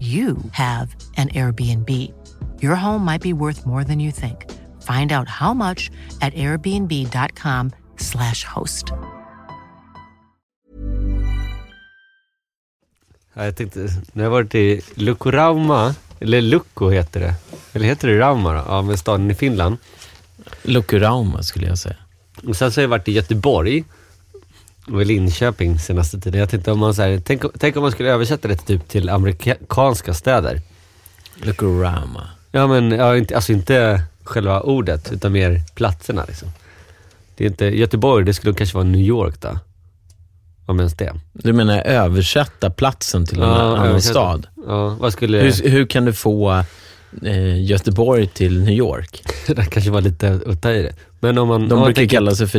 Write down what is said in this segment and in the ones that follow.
you have an Airbnb. Your home might be worth more than you think. Find out how much at airbnb.com slash host. Ja, jag tänkte, när jag varit i Lukurauma, eller Lukko heter det. Eller heter det Rauma då? Ja, men staden i Finland. Lukurauma skulle jag säga. Och sen så har jag varit i Göteborg och i Linköping senaste tiden. Jag tänkte om man så här, tänk, tänk om man skulle översätta det typ till amerikanska städer. Lukurauma. Ja men, ja, inte, alltså inte själva ordet, utan mer platserna liksom. Det är inte, Göteborg, det skulle kanske vara New York då. Om ens det. Du menar översätta platsen till en Ja, annan översätta. stad? Ja, vad skulle... Hur, hur kan du få eh, Göteborg till New York? det kanske var lite att ta i det. Men om man... om De man brukar tänker- kalla sig för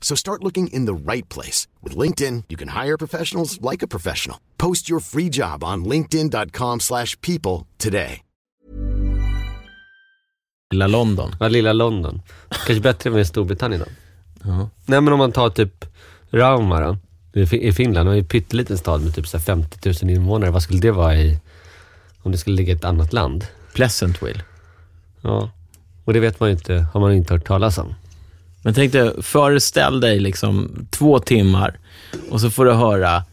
So start looking in the right place. With LinkedIn, you can hire professionals like a professional. Post your free job on linkedin.com slash people today. Lilla London. Ja, lilla London. Kanske bättre än i Storbritannien då. Ja. Nej men om man tar typ Rauma då. I Fi- I Finland, det är en pytteliten stad med typ så här 50 000 invånare. Vad skulle det vara i, om det skulle ligga i ett annat land? Pleasantville. Ja. Och det vet man ju inte, har man inte hört talas om. Men tänk dig, föreställ dig liksom två timmar och så får du höra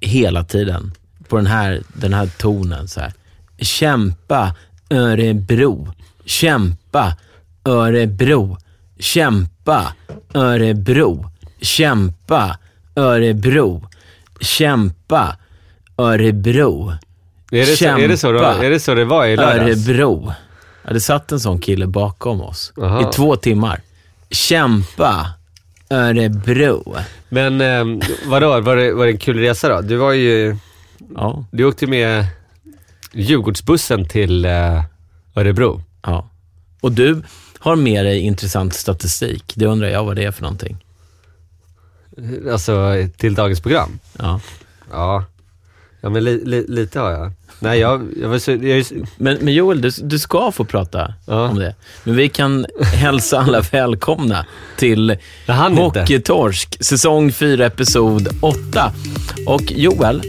hela tiden på den här, den här tonen så här. Kämpa Örebro. Kämpa Örebro. Kämpa Örebro. Kämpa Örebro. Kämpa Örebro. Är det, så, är, det så, då, Kämpa. är det så det var i lördags? Örebro. Ja, det satt en sån kille bakom oss Aha. i två timmar. Kämpa Örebro. Men eh, vadå, var det, var det en kul resa då? Du var ju, Ja, du åkte med Djurgårdsbussen till eh, Örebro. ja. Och du har med dig intressant statistik. Det undrar jag vad det är för någonting. Alltså till dagens program. Ja. Ja, ja men li, li, lite har jag. Nej, jag, jag var så, jag, Men, men Joel, du, du ska få prata Ja. om det. Men vi kan hälsa alla välkomna till. Hockeytorsk, säsong 4, episod 8. Och Joel,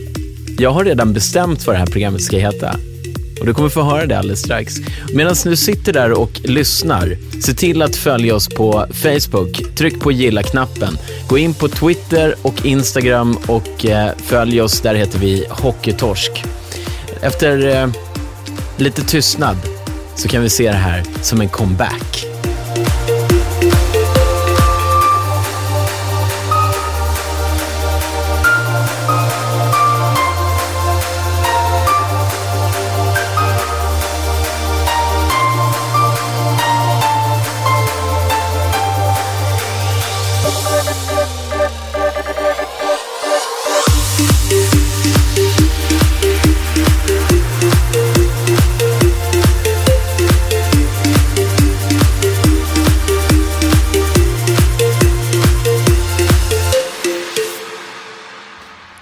jag har redan bestämt vad det här programmet ska heta. Och du kommer få höra det alldeles strax. Medan du sitter där och lyssnar, se till att följa oss på Facebook. Tryck på gilla-knappen. Gå in på Twitter och Instagram och eh, följ oss. Där heter vi Hockeytorsk. Efter eh, lite tystnad så kan vi se det här som en comeback.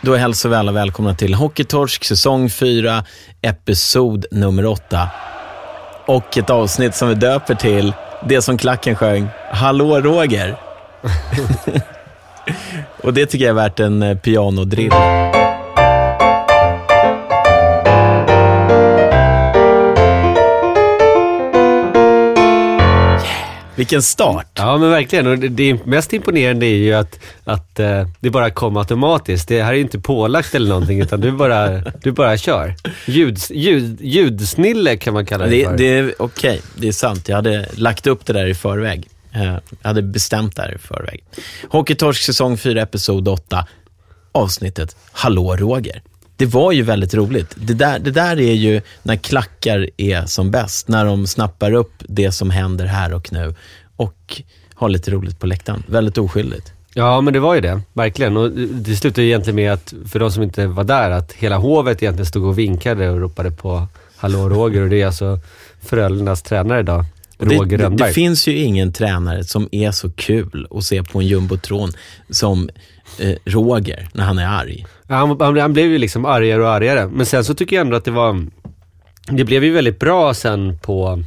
Då hälsar vi alla välkomna till Hockeytorsk säsong 4, episod nummer 8. Och ett avsnitt som vi döper till det som klacken sjöng, Hallå Roger. Och det tycker jag är värt en eh, pianodrill. Vilken start! Ja, men verkligen. Och det, mest imponerande är ju att, att eh, det bara kom automatiskt. Det här är ju inte pålagt eller någonting, utan du bara, du bara kör. Ljud, ljud, ljudsnille kan man kalla det, Det, för. det är okej, det är sant. Jag hade lagt upp det där i förväg. Eh, Jag hade bestämt det här i förväg. Hockeytorsk säsong 4, episod 8. Avsnittet Hallå Roger. Det var ju väldigt roligt. Det där, det där är ju när klackar är som bäst. När de snappar upp det som händer här och nu och har lite roligt på läktaren. Väldigt oskyldigt. Ja, men det var ju det. Verkligen. Och det slutade egentligen med att, för de som inte var där, att hela hovet egentligen stod och vinkade och ropade på Hallå Roger och det är alltså Frölundas tränare idag, det, Roger det, Rönnberg. det finns ju ingen tränare som är så kul att se på en jumbotron som eh, Roger när han är arg. Ja, han, han, han blev ju liksom argare och argare. Men sen så tycker jag ändå att det var... Det blev ju väldigt bra sen på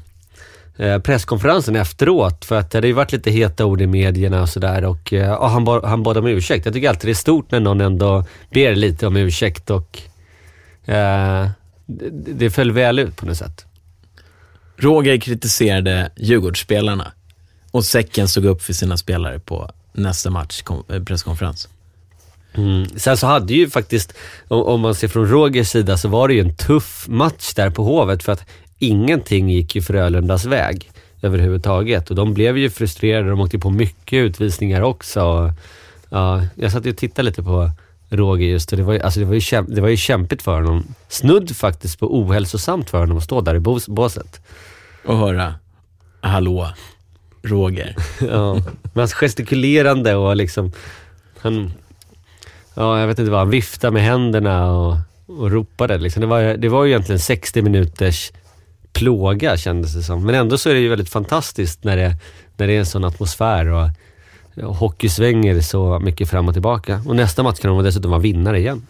eh, presskonferensen efteråt. För att det hade ju varit lite heta ord i medierna och sådär. Och eh, han, bad, han bad om ursäkt. Jag tycker alltid det är stort när någon ändå ber lite om ursäkt och eh, det, det föll väl ut på något sätt. Roger kritiserade Djurgårdsspelarna och säcken stod upp för sina spelare på nästa match eh, presskonferens. Mm. Sen så hade ju faktiskt, om, man ser från Rogers sida, så var det ju en tuff match där på Hovet för att ingenting gick ju Frölundas väg överhuvudtaget. Och de blev ju frustrerade, de åkte på mycket utvisningar också. Ja, jag satt ju och tittade lite på Roger just och det var, ju, alltså det, var ju kämp, det var ju kämpigt för honom. Snudd faktiskt på ohälsosamt för honom att stå där i bås, båset. Och höra, hallå, Roger. Ja, men hans gestikulerande och liksom, han, ja jag vet inte vad, han viftade med händerna och, och ropade liksom. Det var, det var ju egentligen 60 minuters plåga kändes det som. Men ändå så är det ju väldigt fantastiskt när det, när det är en sån atmosfär och, och hockey svänger så mycket fram och tillbaka. Och nästa match kan de dessutom vara vinnare igen.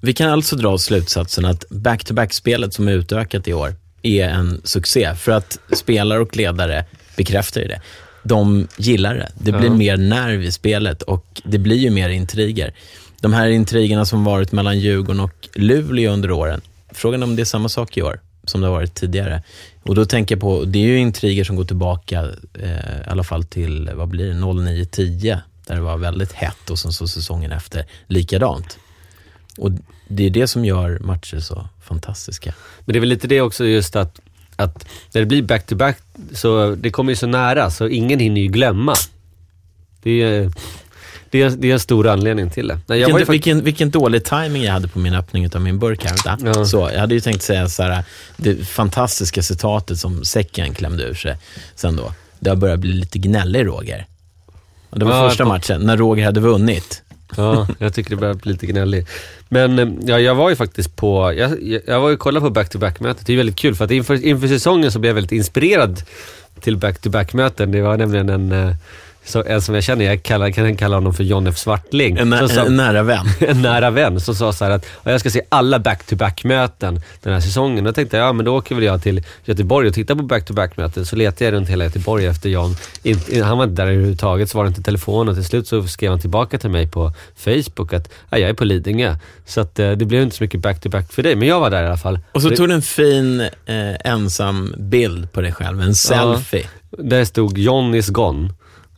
Vi kan alltså dra slutsatsen att back-to-back-spelet som är utökat i år är en succé. För att spelare och ledare bekräftar ju det. De gillar det. Det blir Ja. mer nerv i spelet och det blir ju mer intriger. De här intrigerna som varit mellan Djurgården och Luleå under åren, frågan är om det är samma sak i år som det har varit tidigare. Och då tänker jag på, det är ju intriger som går tillbaka eh, i alla fall till, vad blir det, 09-10, där det var väldigt hett och sen så säsongen efter likadant. Och det är det som gör matcher så fantastiska. Men det är väl lite det också just att, att när det blir back-to-back så det kommer ju så nära så ingen hinner ju glömma. Det är, det är, det är en stor anledning till det. Nej, Vilken, vilken, vilken dålig timing jag hade på min öppning av min burk här. Ja. Så, jag hade ju tänkt säga så här, det fantastiska citatet som säcken klämde ur sig sen då. Det har börjat bli lite gnällig Roger. Och det var Ja, första matchen, när Roger hade vunnit. Ja, jag tycker det börjar bli lite gnällig. Men eh, ja, jag var ju faktiskt på, jag, jag- var ju och kollade på back-to-back-mötet. Det är väldigt kul för att inför, inför säsongen så blev jag väldigt inspirerad till back-to-back-möten. Det var nämligen en, eh, så, en som jag känner, jag kallar, kan kalla honom för John F Svartling. En, nä- sa- en nära vän. en nära vän som sa så här att "Ja, jag ska se alla back-to-back-möten den här säsongen. Då tänkte jag, ja men då åker väl jag till Göteborg och tittar på back-to-back-möten. Så letade jag runt hela Göteborg efter Jan. In, in, han var inte där överhuvudtaget, svarade inte i telefon och till slut så skrev han tillbaka till mig på Facebook att ja, jag är på Lidingö. Så att, eh, det blev inte så mycket back-to-back för dig, men jag var där i alla fall. Och så det, tog du en fin eh, ensam bild på dig själv, en selfie. Där stod John is gone.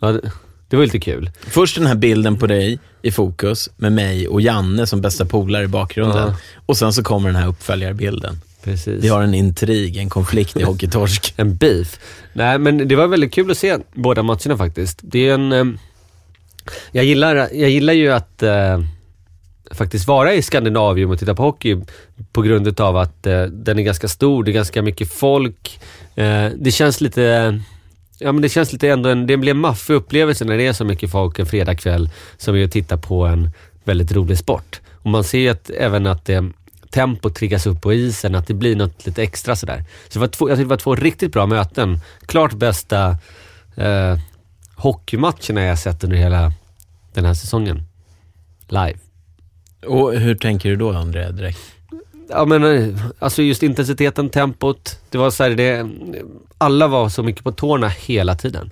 Ja, det, det var lite kul. Först den här bilden på dig i fokus med mig och Janne som bästa polare i bakgrunden. Ja. Och sen så kommer den här uppföljarbilden. Precis. Vi har en intrig, en konflikt i Hockeytorsk. En beef. Nej, men det var väldigt kul att se båda matcherna faktiskt. Det är en... ehm, jag, gillar, jag gillar ju att eh, faktiskt vara i Skandinavium och titta på hockey på grund av att eh, den är ganska stor, det är ganska mycket folk. Eh, det känns lite... Ja men det känns lite ändå, en, det blir en maffig upplevelse när det är så mycket folk en fredagkväll som är att titta på en väldigt rolig sport. Och man ser att, även att det, tempot triggas upp på isen, att det blir något lite extra sådär. Så det var två, jag tyckte det var två riktigt bra möten. Klart bästa eh, hockeymatcherna jag sett under hela den här säsongen. Live. Och hur tänker du då, André, direkt? Ja men eh, alltså just intensiteten, tempot. Det var så här, det, alla var så mycket på tårna hela tiden.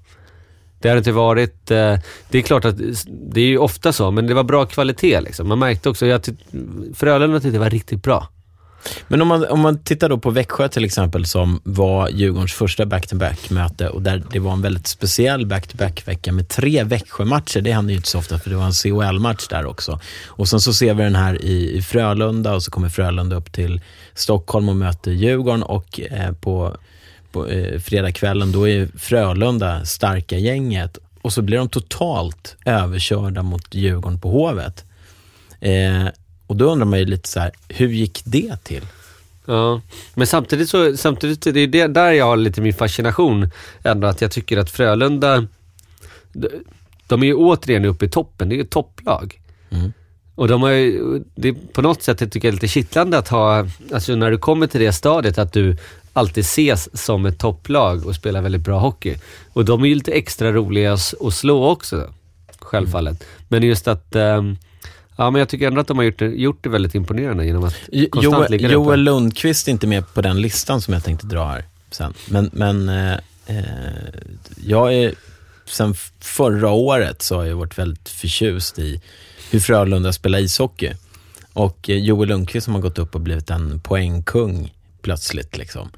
Det har inte varit, eh, det är klart att det är ju ofta så, men det var bra kvalitet liksom. Man märkte också, jag Frölunda tyckte det var riktigt bra. Men om man, om man tittar då på Växjö till exempel, som var Djurgårdens första back-to-back-möte och där det var en väldigt speciell back-to-back-vecka med tre Växjö-matcher. Det händer ju inte så ofta för det var en CHL-match där också. Och sen så ser vi den här i, i Frölunda och så kommer Frölunda upp till Stockholm och möter Djurgården och eh, på, på eh, fredagskvällen då är Frölunda starka gänget och så blir de totalt överkörda mot Djurgården på Hovet. Eh, och då undrar man ju lite så här, hur gick det till? Ja, men samtidigt så, samtidigt, det är det där jag har lite min fascination ändå, att jag tycker att Frölunda, de, är ju återigen uppe i toppen, det är ju ett topplag. Mm. Och de har ju, det är på något sätt tycker jag lite kittlande att ha, alltså när du kommer till det stadiet att du alltid ses som ett topplag och spelar väldigt bra hockey. Och de är ju lite extra roliga att slå också, självfallet. Men just att, ehm, ja men jag tycker ändå att de har gjort det, gjort det väldigt imponerande genom att Jo- konstant Joel, ligga uppe. Joel Lundqvist är inte med på den listan som jag tänkte dra här sen. Men, men eh, eh, jag är, sen förra året så har jag varit väldigt förtjust i hur Frölunda spelar ishockey. Och eh, Joel Lundqvist som har gått upp och blivit en poängkung plötsligt. Liksom.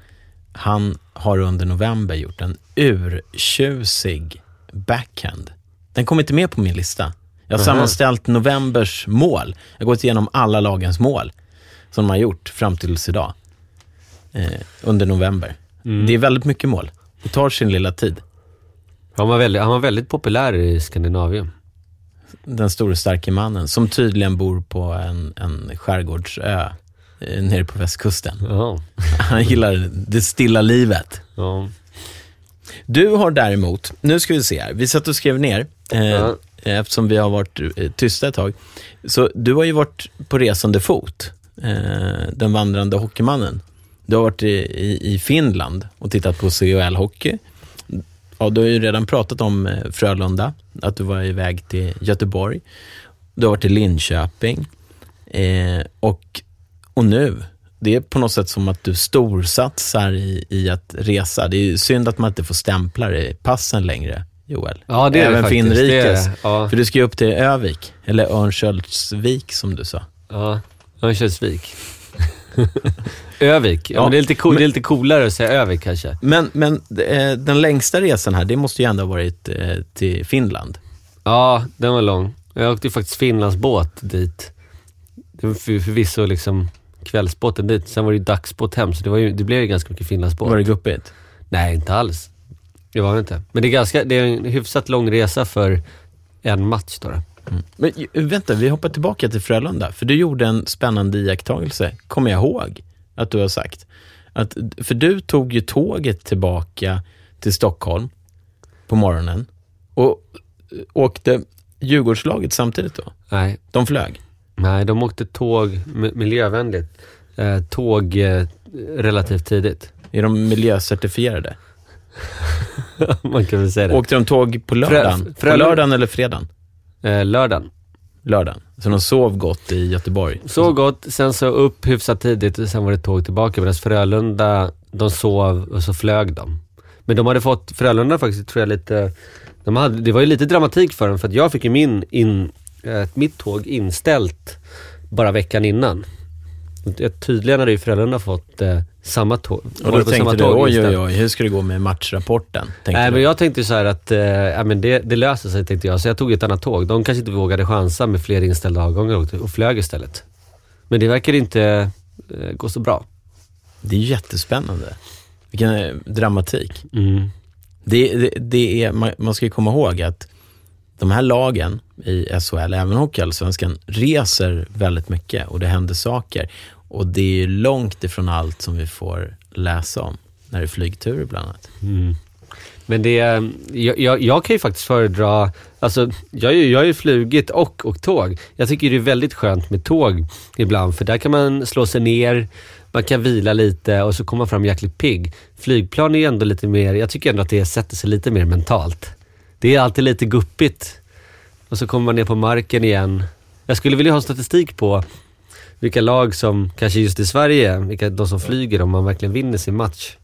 Han har under november gjort en urtjusig backhand. Den kommer inte med på min lista. Jag har sammanställt novembers mål. Jag har gått igenom alla lagens mål som de har gjort fram tills idag. Eh, under november. Det är väldigt mycket mål. Det tar sin lilla tid. Han var, väldigt, han var väldigt populär i Skandinavien. Den store starke mannen som tydligen bor på en, en skärgårdsö eh, nere på västkusten. Ja. Han gillar det stilla livet. ja. Du har däremot, nu ska vi se här, vi satt och skrev ner, eh, Ja. Eh, eftersom vi har varit eh, tysta ett tag. Så du har ju varit på resande fot, eh, den vandrande hockeymannen. Du har varit i, i, i Finland och tittat på CHL-hockey. Ja, du har ju redan pratat om eh, Frölunda, att du var iväg till Göteborg. Du har varit i Linköping. Eh, och, och nu, det är på något sätt som att du storsatsar i, i att resa. Det är ju synd att man inte får stämpla det i passen längre, Joel. Ja, det är det Även för faktiskt. inrikes. Det är det. Ja. För du ska ju upp till Övik, eller Örnsköldsvik som du sa. Ja, Örnsköldsvik. Övik. Ja, Ja, men det, är lite cool, men- det är lite coolare att säga Övik kanske. Men, men eh, den längsta resan här, det måste ju ändå ha varit eh, till Finland. Ja, den var lång. Jag åkte ju faktiskt Finlandsbåt dit. Det var för, förvisso liksom kvällsbåten dit. Sen var det ju dagsbåt hem, så det, var ju, det blev ju ganska mycket Finlandsbåt. Var det guppigt? Nej, inte alls. Det var det inte. Men det är, ganska, det är en hyfsat lång resa för en match då. då. Men ju- vänta, vi hoppar tillbaka till Frölunda. För du gjorde en spännande iakttagelse, kommer jag ihåg att du har sagt. Att, för du tog ju tåget tillbaka till Stockholm på morgonen och eh, åkte Djurgårdslaget samtidigt då? Nej, De flög? nej de åkte tåg, mi- miljövänligt, eh, tåg eh, relativt tidigt. Är de miljöcertifierade? Man kan väl säga det. Åkte de tåg på lördagen? Frö- på Frölunda- lördagen eller fredagen? Eh, lördagen. Lördagen. Så de sov gott i Göteborg? Så gott, sen så upp hyfsat tidigt och sen var det tåg tillbaka. Medan Frölunda, de sov och så flög de. Men de hade fått, Frölunda faktiskt tror jag lite, de hade, det var ju lite dramatik för dem för att jag fick ju min in, eh, mitt tåg inställt bara veckan innan. Tydligen hade ju Frölunda fått eh, samma tåg. Och då tänkte du, tåg oj oj oj, hur ska det gå med matchrapporten? Nej du. men jag tänkte så här att eh, ja, men det, det löser sig tänkte jag. Så jag tog ett annat tåg. De kanske inte vågade chansa med fler inställda avgångar och, och flög istället. Men det verkar inte eh, gå så bra. Det är jättespännande. Vilken eh, dramatik. Mm. Det, det, det är, man, man ska ju komma ihåg att de här lagen i SHL, även Hockeyallsvenskan, reser väldigt mycket och det händer saker. Och det är ju långt ifrån allt som vi får läsa om när det är flygturer bland annat. Mm. Men det, jag, jag, jag kan ju faktiskt föredra, alltså jag, har ju- jag har ju flugit och åkt tåg. Jag tycker det är väldigt skönt med tåg ibland för där kan man slå sig ner, man kan vila lite och så kommer man fram jäkligt pigg. Flygplan är ju ändå lite mer, jag tycker ändå att det sätter sig lite mer mentalt. Det är alltid lite guppigt och så kommer man ner på marken igen. Jag skulle vilja ha statistik på vilka lag som, kanske just i Sverige, vilka de som flyger om man verkligen vinner sin match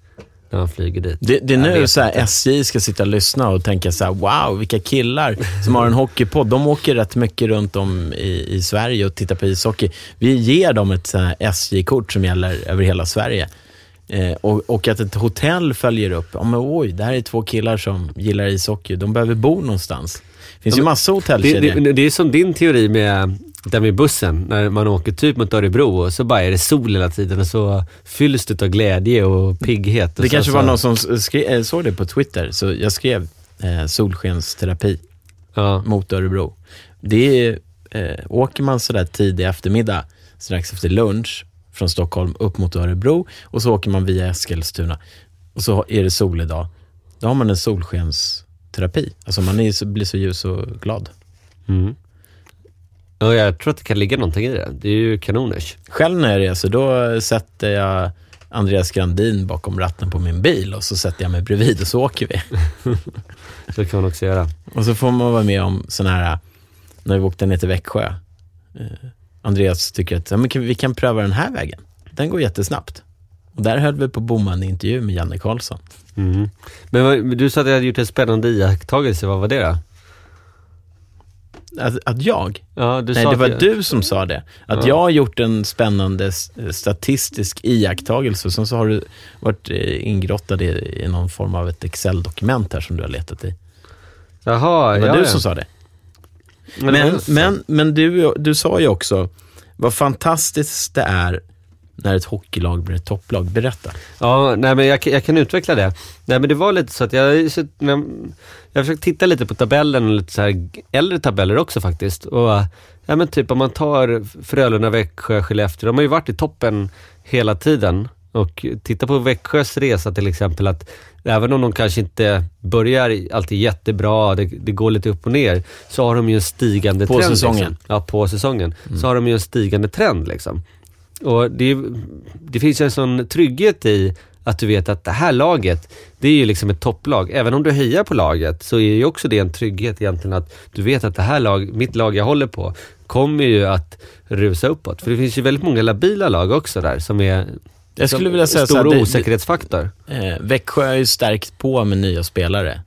när man flyger dit. Det, det är nu så här. SJ ska sitta och lyssna och tänka så här, wow, vilka killar som har en hockeypodd. De åker rätt mycket runt om i, i Sverige och tittar på ishockey. Vi ger dem ett SJ-kort som gäller över hela Sverige. Eh, och, och att ett hotell följer upp. Ja, men oj, det här är två killar som gillar ishockey. De behöver bo någonstans. Det finns ju massa Det, hotellkedjor. det, det är som din teori med där med bussen, när man åker typ mot Örebro och så bara är det sol hela tiden och så fylls det av glädje och pigghet. Och Det så, kanske så, var någon som skrev, eh, såg det på Twitter, så jag skrev eh, solskensterapi. Ja. mot Örebro. Det är, eh, åker man sådär tidig eftermiddag, strax efter lunch, från Stockholm upp mot Örebro och så åker man via Eskilstuna och så är det solig dag. Då har man en solskensterapi. Alltså man är, så- blir så ljus och glad. Mm. ja, jag tror att det kan ligga någonting i det. Det är ju kanoners. Själv när jag reser, då sätter jag Andreas Grandin bakom ratten på min bil och så sätter jag mig bredvid och så åker vi. Så kan man också göra. Och så får man vara med om sådana här, när vi åkte ner till Växjö. Andreas tycker att ja, men vi kan pröva den här vägen. Den går jättesnabbt. Och där höll vi på att bomma en intervju med Janne Karlsson. Mm. Men du sa att jag hade gjort en spännande iakttagelse. Vad var det då? Att, att jag? Ja, Nej, det var jag- du som sa det. Att Ja. jag har gjort en spännande statistisk iakttagelse. Sen så har du varit eh, ingrottad i, i någon form av ett Excel-dokument här som du har letat i. Jaha, Det var ja, du som sa det. Men, Men, men, du, du sa ju också vad fantastiskt det är när ett hockeylag blir ett topplag. Berätta. Ja, nej men jag, kan- jag kan utveckla det. Nej men det var lite så att jag, så, jag har försökt titta lite på tabellen och lite så här äldre tabeller också faktiskt. Och, ja men typ om man tar Frölunda, Växjö, Skellefteå. De har ju varit i toppen hela tiden. Och titta på Växjös resa till exempel att även om de kanske inte börjar alltid jättebra, det, det går lite upp och ner, så har de ju en stigande På trend. säsongen. Liksom. Ja, på säsongen. Så har de ju en stigande trend liksom. Och det, det finns en sån trygghet i att du vet att det här laget, det är ju liksom ett topplag. Även om du hejar på laget så är ju också det en trygghet egentligen att du vet att det här lag, mitt lag jag håller på, kommer ju att rusa uppåt. För det finns ju väldigt många labila lag också där som är Jag skulle vilja säga stor så här, det- osäkerhetsfaktor. Eh, Växjö har ju stärkt på med nya spelare.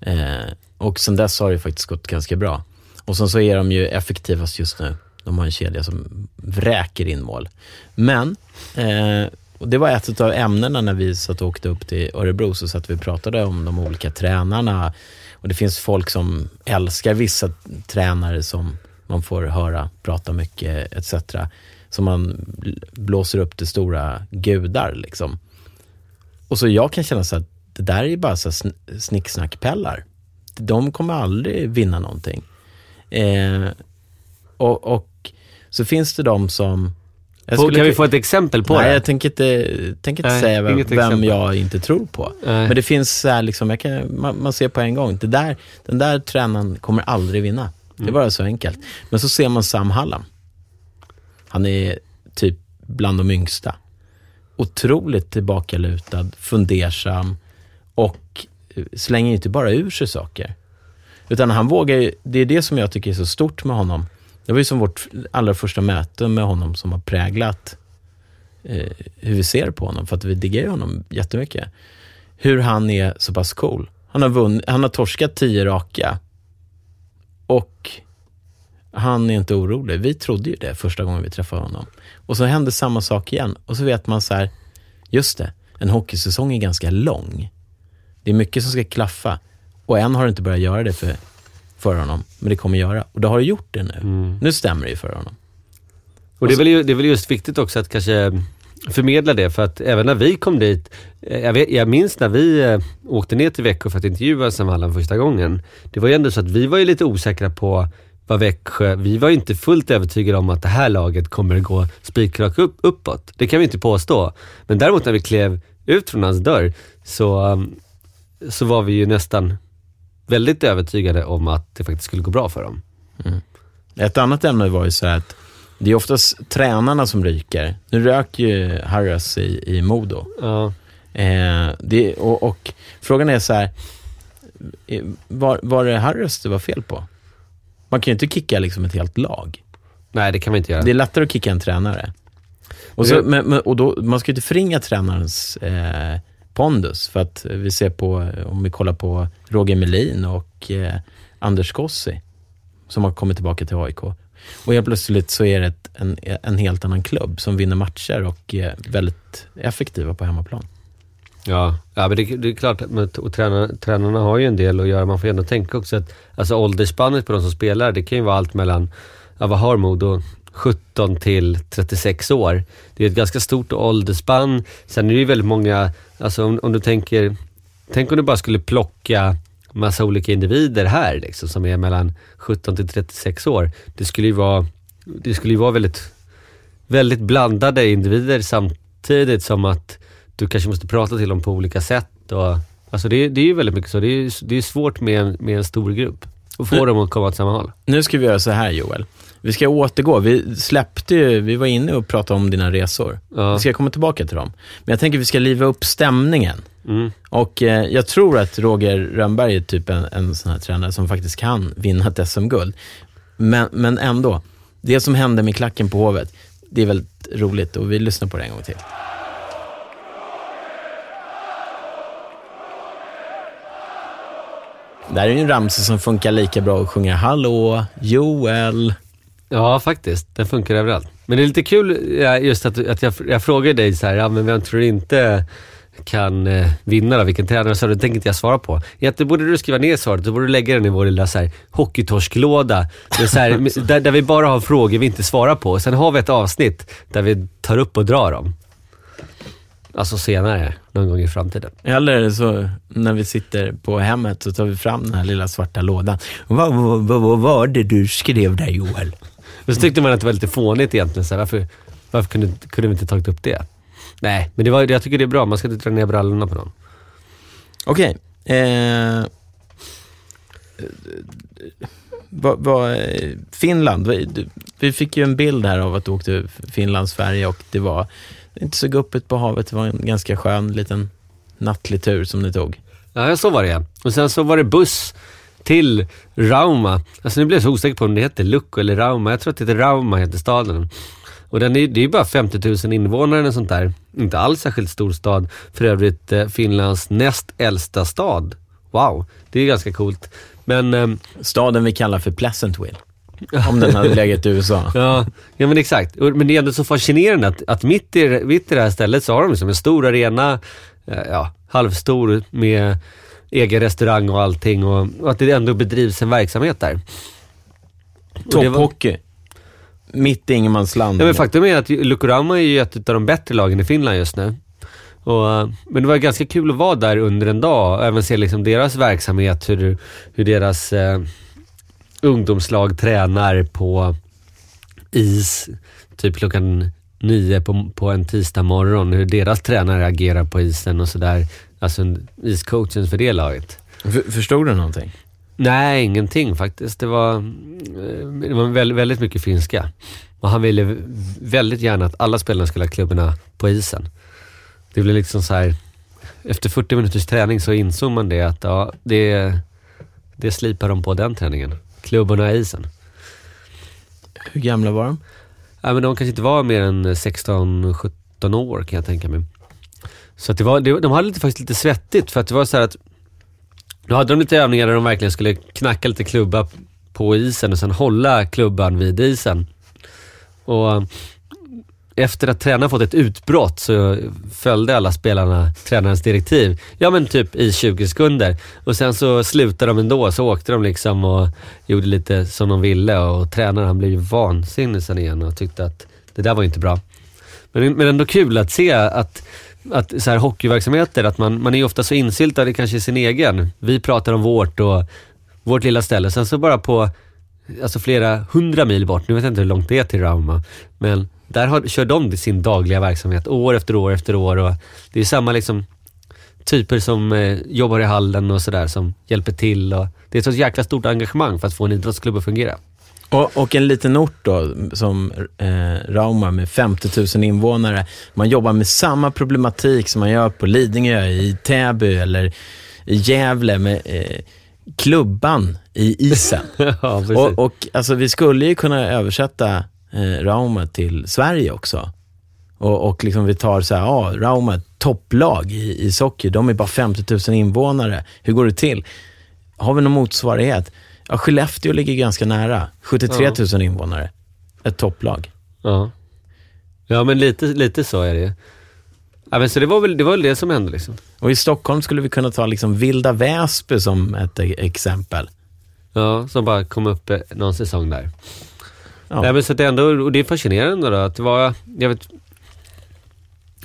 Eh, och sen dess har det faktiskt gått ganska bra. Och sen så är de ju effektivast just nu. De har en kedja som vräker in mål. Men, eh, och det var ett av ämnena när vi satt och åkte upp till Örebro, så satt vi och pratade om de olika tränarna. Och det finns folk som älskar vissa tränare som man får höra prata mycket etc. Som man bl- blåser upp till stora gudar liksom. Och så jag kan känna så att det där är bara så sn- snicksnackpellar. De kommer aldrig vinna någonting. Eh, och, och så finns det de som... jag Få, skulle- kan vi få ett exempel på Nej, det? jag tänker inte, tänker inte Nej, säga vem, vem jag inte tror på. Nej. Men det finns så här, liksom, jag kan, man, man ser på en gång, det där, den där tränaren kommer aldrig vinna. Det Mm. är bara så enkelt. Men så ser man Sam Hallam. Han är typ bland de yngsta. Otroligt tillbakalutad, fundersam och eh, slänger inte bara ur sig saker. Utan han vågar ju, det är det som jag tycker är så stort med honom. Det var ju som vårt allra första möte med honom som har präglat eh, hur vi ser på honom, för att vi diggar ju honom jättemycket. Hur han är så pass cool. Han har, vunn, han har torskat tio raka och han är inte orolig. Vi trodde ju det första gången vi träffade honom. Och så hände samma sak igen. Och så vet man så här, just det, en hockeysäsong är ganska lång. Det är mycket som ska klaffa. Och än har det inte börjat göra det för, för honom, men det kommer göra. Och det har det gjort det nu. Nu stämmer det ju för honom. Och det är, väl, det är väl just viktigt också att kanske förmedla det för att även när vi kom dit, eh, jag, vet, jag minns när vi eh, åkte ner till Växjö för att intervjua Sam Hallam första gången. Det var ju ändå så att vi var ju lite osäkra på vad Växjö, vi var ju inte fullt övertygade om att det här laget kommer gå spikrak upp, uppåt. Det kan vi inte påstå. Men däremot när vi klev ut från hans dörr så, um, så var vi ju nästan väldigt övertygade om att det faktiskt skulle gå bra för dem. Ett annat ämne var ju så att det är oftast tränarna som ryker. Nu rök ju Harris i, i Modo. Ja. Eh, det, och, och frågan är så här, eh, var, var det Harris det var fel på? Man kan ju inte kicka liksom ett helt lag. Nej, det kan vi inte göra. Det är lättare att kicka en tränare. Och, så, men, men, och då, man ska ju inte förringa tränarens eh, pondus. För att vi ser på, om vi kollar på Roger Melin och eh, Anders Gossi, som har kommit tillbaka till AIK. Och helt plötsligt så är det ett, en, en helt annan klubb som vinner matcher och är väldigt effektiva på hemmaplan. Ja, ja men det, det är klart men- och tränarna, tränarna har ju en del att göra. Man får ju ändå tänka också att alltså åldersspannet på de som spelar, det kan ju vara allt mellan, ja vad har Modo? 17 till 36 år. Det är ett ganska stort åldersspann. Sen är det ju väldigt många, alltså om, om du tänker, tänk om du bara skulle plocka massa olika individer här liksom, som är mellan 17 till 36 år. Det skulle ju vara, det skulle ju vara väldigt, väldigt blandade individer samtidigt som att du kanske måste prata till dem på olika sätt. Och, alltså det, det är ju väldigt mycket så. Det är, det är svårt med en, med en stor grupp. Och få Mm. dem att komma åt samma håll. Nu ska vi göra så här Joel. Vi ska återgå. Vi släppte ju, vi var inne och pratade om dina resor. Ja. Vi ska komma tillbaka till dem. Men jag tänker att vi ska liva upp stämningen. Mm. Och eh, jag tror att Roger Rönnberg är typ en, en sån här tränare som faktiskt kan vinna ett SM-guld. Men, men ändå, det som hände med klacken på Hovet, det är väldigt roligt och vi lyssnar på det en gång till. Det här är ju en ramsa som funkar lika bra att sjunga Hallå, Joel. Ja, faktiskt. Den funkar överallt. Men det är lite kul just att, att jag, jag frågar dig så här, ja, men vem tror du inte kan eh, vinna då? Vilken tränare? Så det tänker inte jag svara på. Egentligen borde du skriva ner svaret, då borde du lägga den i vår lilla så här, hockeytorsklåda. Så här, där, där vi bara har frågor vi inte svarar på. Sen har vi ett avsnitt där vi tar upp och drar dem. Alltså senare, någon gång i framtiden. Eller så när vi sitter på hemmet så tar vi fram den här lilla svarta lådan. Vad, vad, vad, vad var det du skrev där Joel? Men så tyckte man att det var lite fånigt egentligen. Så här, varför varför kunde, kunde vi inte tagit upp det? Nej, men det var, jag tycker det är bra. Man ska inte dra ner brallorna på någon. Okej. Eh, vad, eh, Finland. Vi- fick ju en bild här av att du åkte Finland-Sverige och det var inte så guppigt på havet. Det var en ganska skön liten nattlig tur som ni tog. Ja, så var det ja. Och sen så var det buss till Rauma. Alltså nu blir jag så osäker på om det heter Lukko eller Rauma. Jag tror att det heter Rauma, heter staden. Och den är, det är ju bara 50 000 invånare eller sånt där. Inte alls särskilt stor stad. För övrigt eh, Finlands näst äldsta stad. Wow, det är ganska coolt. Men ehm, Staden vi kallar för Pleasantville. Om den hade legat i USA. Ja, ja men exakt. Men det är ändå så fascinerande att, att mitt, i, mitt i det här stället så har de liksom en stor arena, eh, ja, halvstor med egen restaurang och allting och, och att det ändå bedrivs en verksamhet där. Topphockey. Mitt i ingenmansland. Ja, men faktum är att Lukurama är ju ett av de bättre lagen i Finland just nu. Och, eh, men det var ganska kul att vara där under en dag och även se liksom deras verksamhet, hur, hur deras eh, ungdomslag tränar på is, typ klockan nio på, på en tisdag morgon. Hur deras tränare agerar på isen och sådär. Alltså en- iscoachen för det laget. Förstod du någonting? Nej, ingenting faktiskt. Det var, eh, det var väldigt, väldigt mycket finska. Och han ville väldigt gärna att alla spelarna skulle ha klubborna på isen. Det blev liksom så här efter 40 minuters träning så insåg man det att ja, det, det slipar de på den träningen. Klubborna i isen. Hur gamla var de? Ja, men de kanske inte var mer än 16-17 år kan jag tänka mig. Så det var, det, de hade lite, faktiskt lite svettigt för att det var så här att då hade de lite övningar där de verkligen skulle knacka lite klubba på isen och sen hålla klubban vid isen. Och efter att tränaren fått ett utbrott så följde alla spelarna tränarens direktiv. Ja men typ i 20 sekunder. Och sen så slutade de ändå, så åkte de liksom och gjorde lite som de ville och tränaren han blev ju vansinnig sen igen och tyckte att det där var inte bra. Men, men ändå kul att se att att så här hockeyverksamheter, att man, man är ofta så insyltad i kanske sin egen. Vi pratar om vårt och vårt lilla ställe. Sen så bara på alltså flera hundra mil bort, nu vet jag inte hur långt det är till Rauma, men där har, kör de sin dagliga verksamhet år efter år efter år och det är samma liksom typer som eh, jobbar i hallen och sådär som hjälper till. Och det är ett så jäkla stort engagemang för att få en idrottsklubb att fungera. Och, och en liten ort då, som eh, Rauma med 50 000 invånare. Man jobbar med samma problematik som man gör på Lidingö, i Täby eller i Gävle med eh, klubban i isen. ja, och, och alltså, vi skulle ju kunna översätta eh, Rauma till Sverige också. Och, och liksom vi tar så här, ja, Rauma, topplag i, i socker. De är bara 50 000 invånare. Hur går det till? Har vi någon motsvarighet? Ja, Skellefteå ligger ganska nära. 73 000 invånare. Ett topplag. Ja. Ja, men lite, lite så är det. Ja, men så det var väl det, var väl det som hände liksom. Och i Stockholm skulle vi kunna ta liksom Vilda Väsby som ett e- exempel. Ja, som bara kom upp eh, någon säsong där. Ja. Nej, men så det är ändå, och det är fascinerande då att det var, jag vet,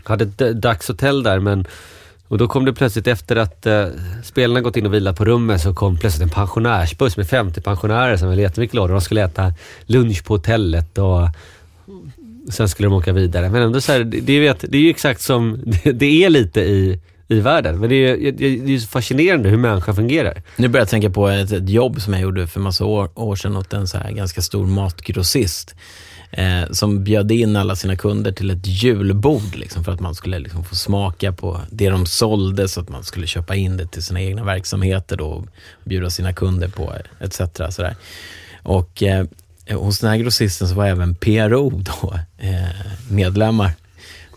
hade ett dagshotell där men och då kom det plötsligt efter att eh, spelarna gått in och vilat på rummet så kom plötsligt en pensionärsbuss med 50 pensionärer som ville jättemycket glada. De skulle äta lunch på hotellet och sen skulle de åka vidare. Men ändå så här, det, det, är, det är ju exakt som det, det är lite i, i världen. Men det är, det är ju så fascinerande hur människan fungerar. Nu börjar jag tänka på ett, ett jobb som jag gjorde för massa år, år sedan åt en så här ganska stor matgrossist. Eh, som bjöd in alla sina kunder till ett julbord liksom, för att man skulle liksom, få smaka på det de sålde så att man skulle köpa in det till sina egna verksamheter då, och bjuda sina kunder på etc. Sådär. Och eh, hos den här grossisten så var även PRO då, eh, medlemmar.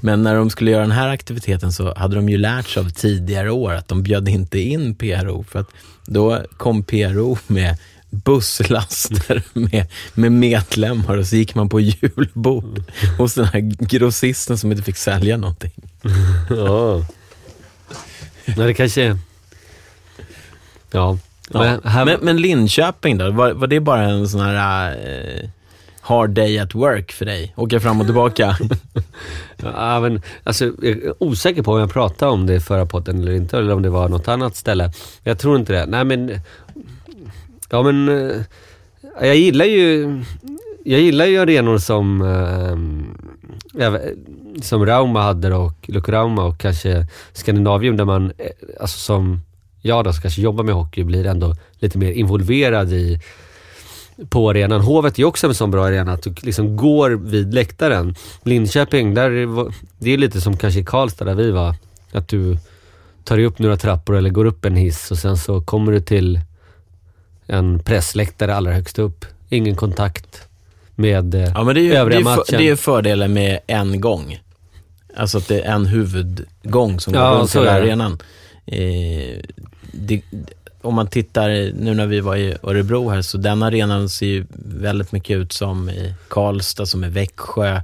Men när de skulle göra den här aktiviteten så hade de ju lärt sig av tidigare år att de bjöd inte in PRO för att då kom PRO med busslaster med, med medlemmar och så gick man på julbord hos den här grossisten som inte fick sälja någonting. Ja. Nej, det kanske är... Ja. Men, här, Men, men Linköping då, var, var det bara en sån här eh, hard day at work för dig? Åka fram och tillbaka? Ja, men, alltså, jag är osäker på om jag pratade om det i förra podden eller inte, eller om det var något annat ställe. Jag tror inte det. Nej men... Ja men... Eh, jag gillar ju... Jag gillar ju arenor som... Äh, som Rauma hade och Luke Rauma och kanske Skandinavium där man, eh, alltså som jag då, som kanske jobbar med hockey, blir ändå lite mer involverad i på arenan. Hovet är också en sån bra arena att du liksom går vid läktaren. Linköping, där är det- det är lite som kanske i Karlstad där vi var. Att du tar dig upp några trappor eller går upp en hiss och sen så kommer du till en pressläktare allra högst upp. Ingen kontakt med eh, Ja, men det är ju, det övriga är ju, för, matchen. det är fördelen med en gång. Alltså att det är en huvudgång som går Ja, runt hela är det. arenan. Eh, det, om man tittar, nu när vi var i Örebro här, så den arenan ser ju väldigt mycket ut som i Karlstad, som i Växjö.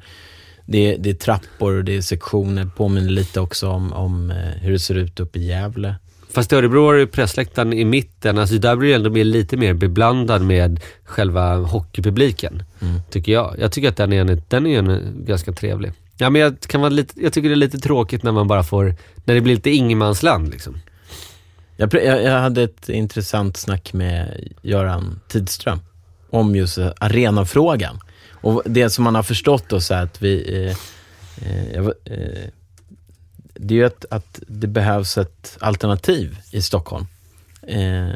Det, är- det är trappor och det är sektioner, påminner lite också om, om eh, hur det ser ut uppe i Gävle. Fast i Örebro har du pressläktaren i mitten. Alltså där blir det ändå lite mer beblandad med själva hockeypubliken. Mm. Tycker jag. Jag tycker att den är, en, den är en, ganska trevlig. Ja, men jag, kan vara lite, jag tycker det är lite tråkigt när man bara får, när det blir lite ingenmansland liksom. Jag, jag, jag hade ett intressant snack med Göran Tidström om just arenafrågan. Och det som man har förstått då så här att vi... Eh, eh, eh, det är ju att, att det behövs ett alternativ i Stockholm. Eh,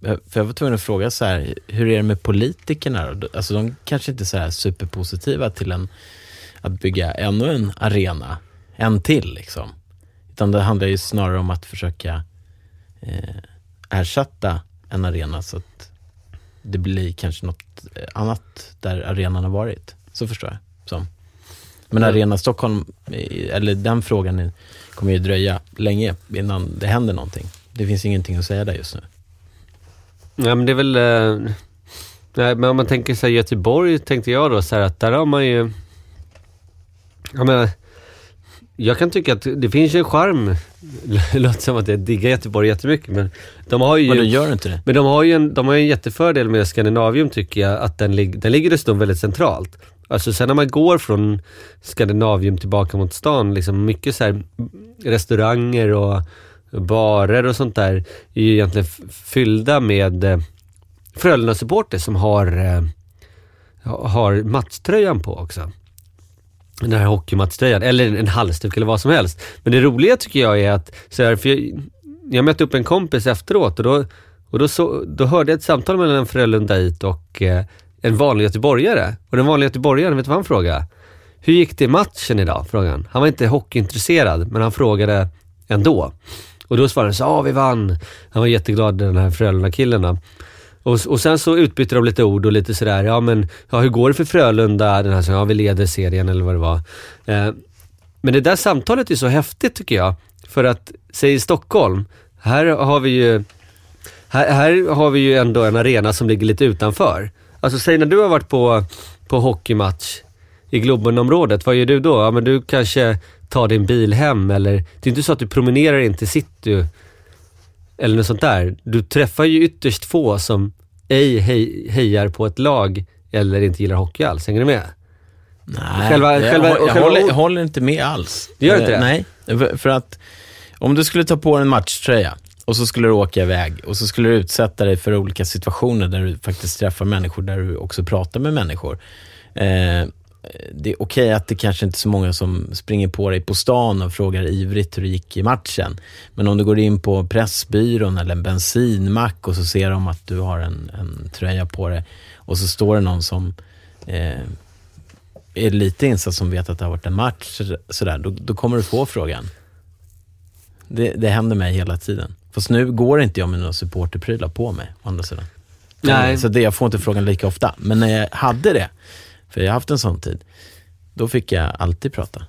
för jag var tvungen att fråga så här, hur är det med politikerna då? Alltså de kanske inte är så här superpositiva till en, att bygga ännu en arena, en till liksom. Utan det handlar ju snarare om att försöka eh, ersätta en arena så att det blir kanske något eh, annat där arenan har varit. Så förstår jag som. Men Mm. Arena Stockholm, eller den frågan kommer ju dröja länge innan det händer någonting. Det finns ingenting att säga där just nu. Nej men det är väl... Eh, nej, men om man tänker sig Göteborg tänkte jag då så här att där har man ju... Jag menar, jag kan tycka att det finns ju en charm. Det låter som att jag diggar Göteborg jättemycket men de har ju... Men du gör inte det? Men de har ju en, de har en jättefördel med Skandinavium tycker jag, att den, lig, den ligger dessutom väldigt centralt. Alltså sen när man går från Skandinavium tillbaka mot stan, liksom mycket så här restauranger och barer och sånt där är ju egentligen fyllda med eh, Frölunda-supporter som har, eh, har matchtröjan på också. Den här hockeymatchtröjan, eller en, en halsduk eller vad som helst. Men det roliga tycker jag är att, så här, för jag, jag mötte upp en kompis efteråt och då, och då, så, då hörde jag ett samtal mellan en Frölundait och eh, en vanlig göteborgare. Och den vanliga göteborgaren, vet du vad han frågade? Hur gick det i matchen idag? Frågade han. Han var inte hockeyintresserad, men han frågade ändå. Och då svarade han så ja vi vann. Han var jätteglad den här Frölunda-killen då. Och, och sen så utbytte de lite ord och lite sådär, ja men ja, hur går det för Frölunda? Den här, så, ja vi leder serien eller vad det var. Eh, men det där samtalet är så häftigt tycker jag. För att, säg i Stockholm, här har vi ju här, här har vi ju ändå en arena som ligger lite utanför. Alltså säg när du har varit på, på hockeymatch i Globenområdet, vad gör du då? Ja men du kanske tar din bil hem eller det är inte så att du promenerar in till city eller något sånt där. Du träffar ju ytterst få som ej hej, hejar på ett lag eller inte gillar hockey alls. Hänger du med? Nej, Själva- jag, själva- jag, själva- håller, håller inte med alls. Du gör inte Eh, det? Nej, för, för att om du skulle ta på dig en matchtröja och så skulle du åka iväg och så skulle du utsätta dig för olika situationer där du faktiskt träffar människor, där du också pratar med människor. Eh, det är okej att det kanske inte är så många som springer på dig på stan och frågar ivrigt hur det gick i matchen. Men om du går in på Pressbyrån eller en bensinmack och så ser de att du har en, en tröja på dig och så står det någon som eh, är lite insatt som vet att det har varit en match, så- sådär, då, då kommer du få frågan. Det, det händer mig hela tiden. Fast nu går inte jag med några supporterprylar på mig, å andra sidan. Nej. Så det, jag får inte frågan lika ofta. Men när jag hade det, för jag har haft en sån tid, då fick jag alltid prata.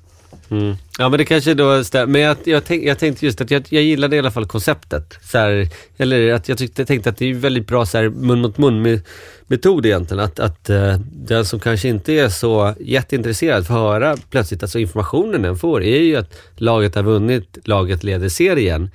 Mm. Ja men det kanske då stämmer. Men jag, jag, tänk, jag tänkte just att jag, jag gillade i alla fall konceptet. Så här, eller att jag tyckte, jag tänkte att det är väldigt bra så här, mun mot mun med, metod egentligen. Att, att uh, den som kanske inte är så jätteintresserad får höra plötsligt, alltså informationen den får är ju att laget har vunnit, laget leder serien.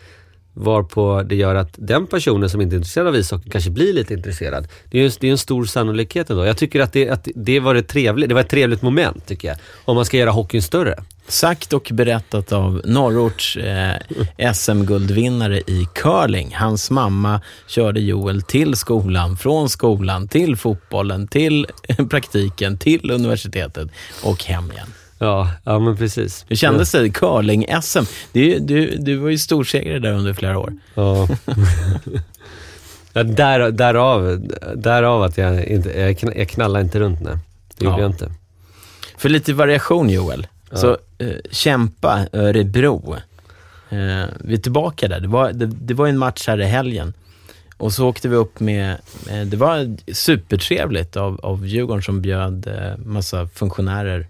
Varpå det gör att den personen som inte är intresserad av ishockey kanske blir lite intresserad. Det är ju det är en stor sannolikhet ändå. Jag tycker att det, att det var ett trevligt, det var ett trevligt moment tycker jag. Om man ska göra hockeyn större. Sagt och berättat av Norrorts eh, SM-guldvinnare i curling. Hans mamma körde Joel till skolan, från skolan till fotbollen, till eh, praktiken, till universitetet och hem igen. Ja, ja men precis. Hur kändes det? Curling-SM. Ju- Du, du var ju storsegrare där under flera år. Ja. ja där, därav, därav att jag inte, jag, kn- jag knallar inte runt nej. Det gjorde Ja. jag inte. För lite variation Joel. Så eh, kämpa Örebro. Eh, vi är tillbaka där. Det var, det, det var en match här i helgen. Och så åkte vi upp med, eh, det var supertrevligt av, av Djurgården som bjöd eh, massa funktionärer,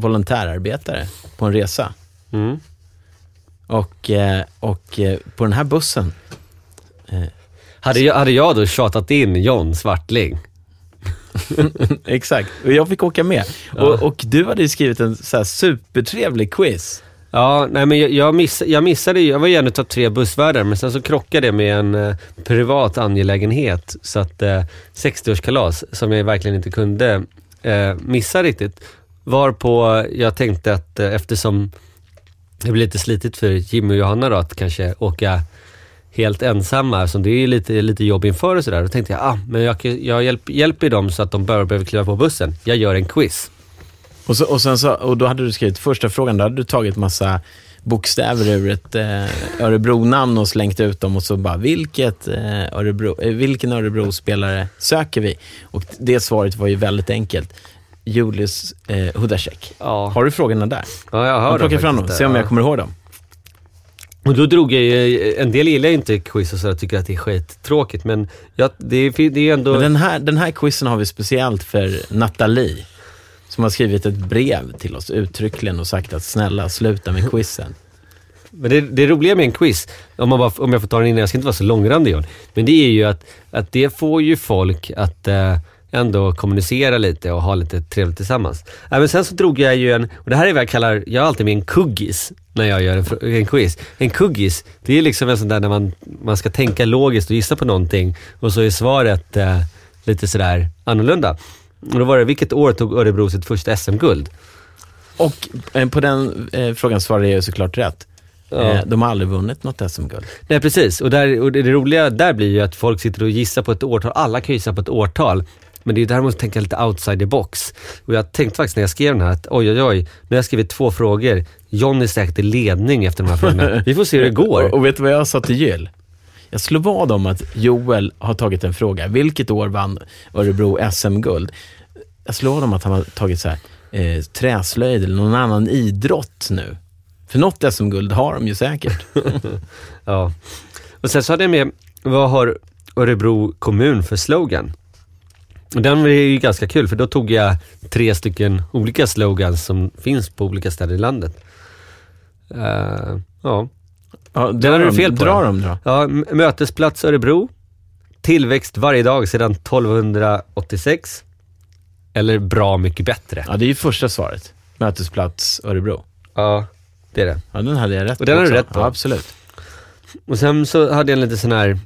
volontärarbetare på en resa. Mm. Och, eh, och eh, på den här bussen, Hade, jag, hade jag då tjatat in John Svartling? exakt, och jag fick åka med. Och, och du hade ju skrivit en så här supertrevlig quiz. Ja, nej men jag, jag, miss, jag missade jag var ju en av tre bussvärdar men sen så krockade det med en eh, privat angelägenhet. Så att eh, 60-årskalas som jag verkligen inte kunde eh, missa riktigt. Varpå jag tänkte att eh, eftersom det blir lite slitigt för Jimmy och Johanna då att kanske åka helt ensamma, som det är lite, lite jobb inför och sådär. Då tänkte jag, ah, men jag, jag hjälp, hjälper dem så att de bara behöver kliva på bussen. Jag gör en quiz. Och, så, och, sen så, och då hade du skrivit första frågan, då hade du tagit massa bokstäver ur ett eh, Örebro-namn och slängt ut dem och så bara, vilket, eh, Örebro, eh, vilken Örebro-spelare söker vi? Och det svaret var ju väldigt enkelt. Julius eh, Hudacek. Ja, Har du frågorna där? ja jag Jag plockar dem fram dem, se om där. jag kommer ihåg dem. Och då drog jag ju, en del gillar ju inte quiz och så och tycker att det är skittråkigt men ja, det, är- det är ändå... Men den här, den här quizen har vi speciellt för Nathalie, som har skrivit ett brev till oss uttryckligen och sagt att snälla sluta med quizen. Men det, det roliga med en quiz, om, man bara, om jag får ta den innan, jag ska inte vara så långrandig John. Men det är ju att, att det får ju folk att eh, ändå kommunicera lite och ha lite trevligt tillsammans. Äh, men sen så drog jag ju en, och det här är vad jag kallar, jag har alltid med en kuggis när jag gör en, en quiz. En kuggis, det är liksom en sån där när man, man ska tänka logiskt och gissa på någonting och så är svaret eh, lite sådär annorlunda. Och då var det, vilket år tog Örebro sitt första SM-guld? Och eh, på den eh, frågan svarade jag såklart rätt. Ja. Eh, de har aldrig vunnit något SM-guld. Nej precis, och, där, och det, roliga där blir ju att folk sitter och gissar på ett årtal. Alla kan gissa på ett årtal. Men det är ju där man måste tänka lite outside the box. Och jag tänkte faktiskt när jag skrev den här att oj oj oj, nu har jag skrivit två frågor. John är säkert i ledning efter de här frågorna. Vi får se hur det går. och vet du vad jag sa till Gyll? Jag slår vad om att Joel har tagit en fråga. Vilket år vann Örebro SM-guld? Jag slår vad om att han har tagit så här, eh, träslöjd eller någon annan idrott nu. För något SM-guld har de ju säkert. Ja. Och sen så hade jag med, vad har Örebro kommun för slogan? Den är ju ganska kul för då tog jag tre stycken olika slogans som finns på olika ställen i landet. Eh, ja. Ja, Den hade du fel på. Dra dem då. Ja, mötesplats Örebro. Tillväxt varje dag sedan 1286. Eller bra mycket bättre. Ja, det är ju första svaret. Mötesplats Örebro. Ja, det är det. Ja, den hade jag rätt Och den på har du rätt på. Ja, absolut. Och sen så hade jag en lite sån här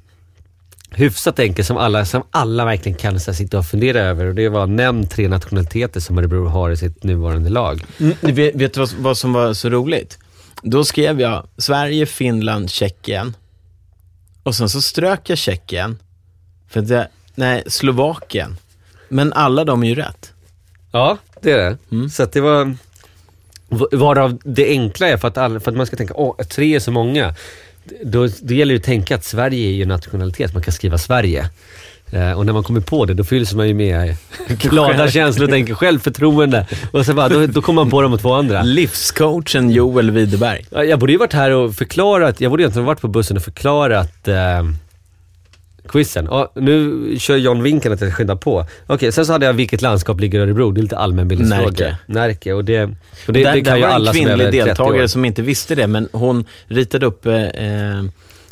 hyfsat enkel som alla, som alla verkligen kan så sitta och fundera över. Och det var nämn tre nationaliteter som Örebro har i sitt nuvarande lag. Mm, vet, vet du vad, vad som var så roligt? Då skrev jag Sverige, Finland, Tjeckien. Och sen så strök jag Tjeckien. För det, nej, Slovakien. Men alla de är ju rätt. Ja, det är det. Så att det var... Varav det enkla är för att, alla, för att man ska tänka, åh, tre är så många. Då, det gäller ju att tänka att Sverige är ju en nationalitet, man kan skriva Sverige. Eh, och när man kommer på det, då fylls man ju med glada känslor och tänker självförtroende. Och så bara, då, då kommer man på de två andra. Livscoachen Joel Widerberg. Ja, Jag borde ju varit här och förklarat, jag borde egentligen varit på bussen och förklarat eh, quizen. Ja, nu kör John vinkeln att jag skyndar på. Okej, sen så hade jag vilket landskap ligger Örebro? Det är lite allmänbildningsfråga. Närke. Närke. Och det, och det, det där kan ju var en alla som är kvinnlig över 30 deltagare år. som inte visste det, men hon ritade upp eh, eh,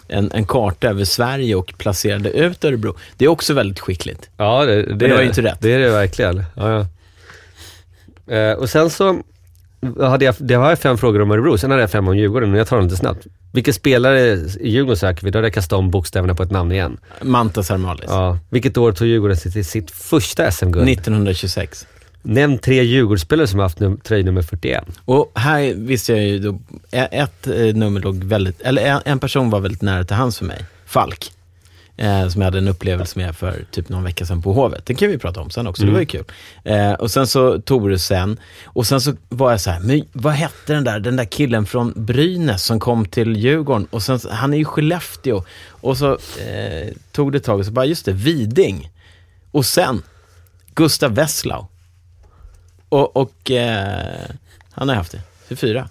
en, en karta över Sverige och placerade ut Örebro. Det är också väldigt skickligt. Ja, det, det, det var ju inte rätt. Det är det verkligen. Ja, ja. Eh, och sen så hade jag, det har jag fem frågor om Örebro, sen hade jag fem om Djurgården, men jag tar dem lite snabbt. Vilka spelare i Djurgården söker vi? Då hade jag kastat om bokstäverna på ett namn igen. Manta Sarmalis. Ja. Vilket år tog Djurgården sitt, sitt första SM-guld? 1926. Nämn tre Djurgårdsspelare som har haft num- tröja nummer 41. Och här visste jag ju då, ett eh, nummer låg väldigt, eller en, en person var väldigt nära till hands för mig. Falk. Eh, som jag hade en upplevelse med för typ någon vecka sedan på Hovet. Den kan vi prata om sen också, det var ju kul. Eh, och sen så Toresen. Och sen så var jag så här, men vad hette den där, den där killen från Brynäs som kom till Djurgården? Och sen, han är ju Skellefteå. Och så eh, tog det ett tag och så bara, just det, Viding. Och sen Gustav Wesslau. Och, och eh, han har haft det, 24.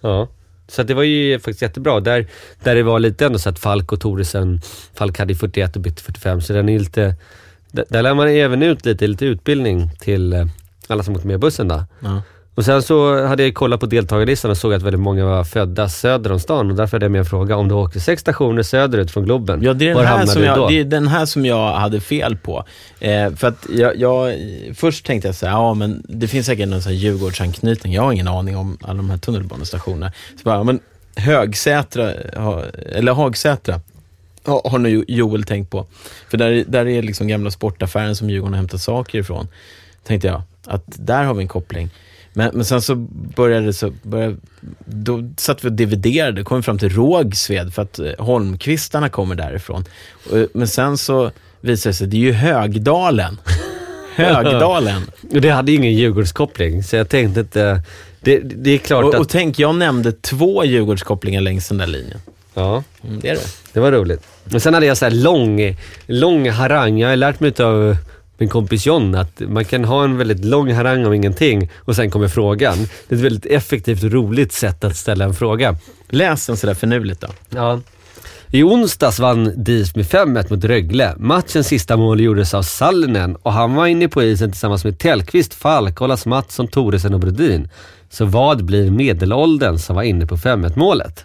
Ja. Så att det var ju faktiskt jättebra. Där, där det var lite ändå så att Falk och Thoresen, Falk hade 41 och bytte 45, så den är lite... Där, lär man även ut lite, lite utbildning till eh, alla som åkte med bussen då. Ja. Och sen så hade jag kollat på deltagarlistan och såg att väldigt många var födda söder om stan och därför hade jag med en fråga. Om du åkte sex stationer söderut från Globen, Ja, det är, var den här hamnade som du då? jag, det är den här som jag hade fel på. Eh, för att jag, jag, först tänkte jag så här, ja men det finns säkert någon sån här Djurgårdsanknytning. Jag har ingen aning om alla de här tunnelbanestationerna. Så bara, ja, men Högsätra, eller Hagsätra, ha- har nu Joel tänkt på. För där, där är liksom gamla sportaffären som Djurgården har hämtat saker ifrån. Tänkte jag, att där har vi en koppling. Men, men sen så började det så, började, då satt vi och dividerade, kom fram till Rågsved för att eh, Holmqvistarna kommer därifrån. Och, Men sen så visade det sig, det är ju Högdalen. Högdalen. Och det hade ju ingen Djurgårdskoppling, så jag tänkte inte... Det, det är klart Och, att... och tänk, jag nämnde två Djurgårdskopplingar längs den där linjen. Ja. Mm, det är det. Det var roligt. Men sen hade jag så här lång, lång harang. Jag har lärt mig av min kompis John att man kan ha en väldigt lång harang om ingenting och sen kommer frågan. Det är ett väldigt effektivt och roligt sätt att ställa en fråga. Läs den sådär finurligt då. Ja. I onsdags vann DIF med 5-1 mot Rögle. Matchens sista mål gjordes av Sallinen och han var inne på isen tillsammans med Tellqvist, Falk, Olas Mattsson, Toresen och Brodin. Så vad blir medelåldern som var inne på 5-1 målet?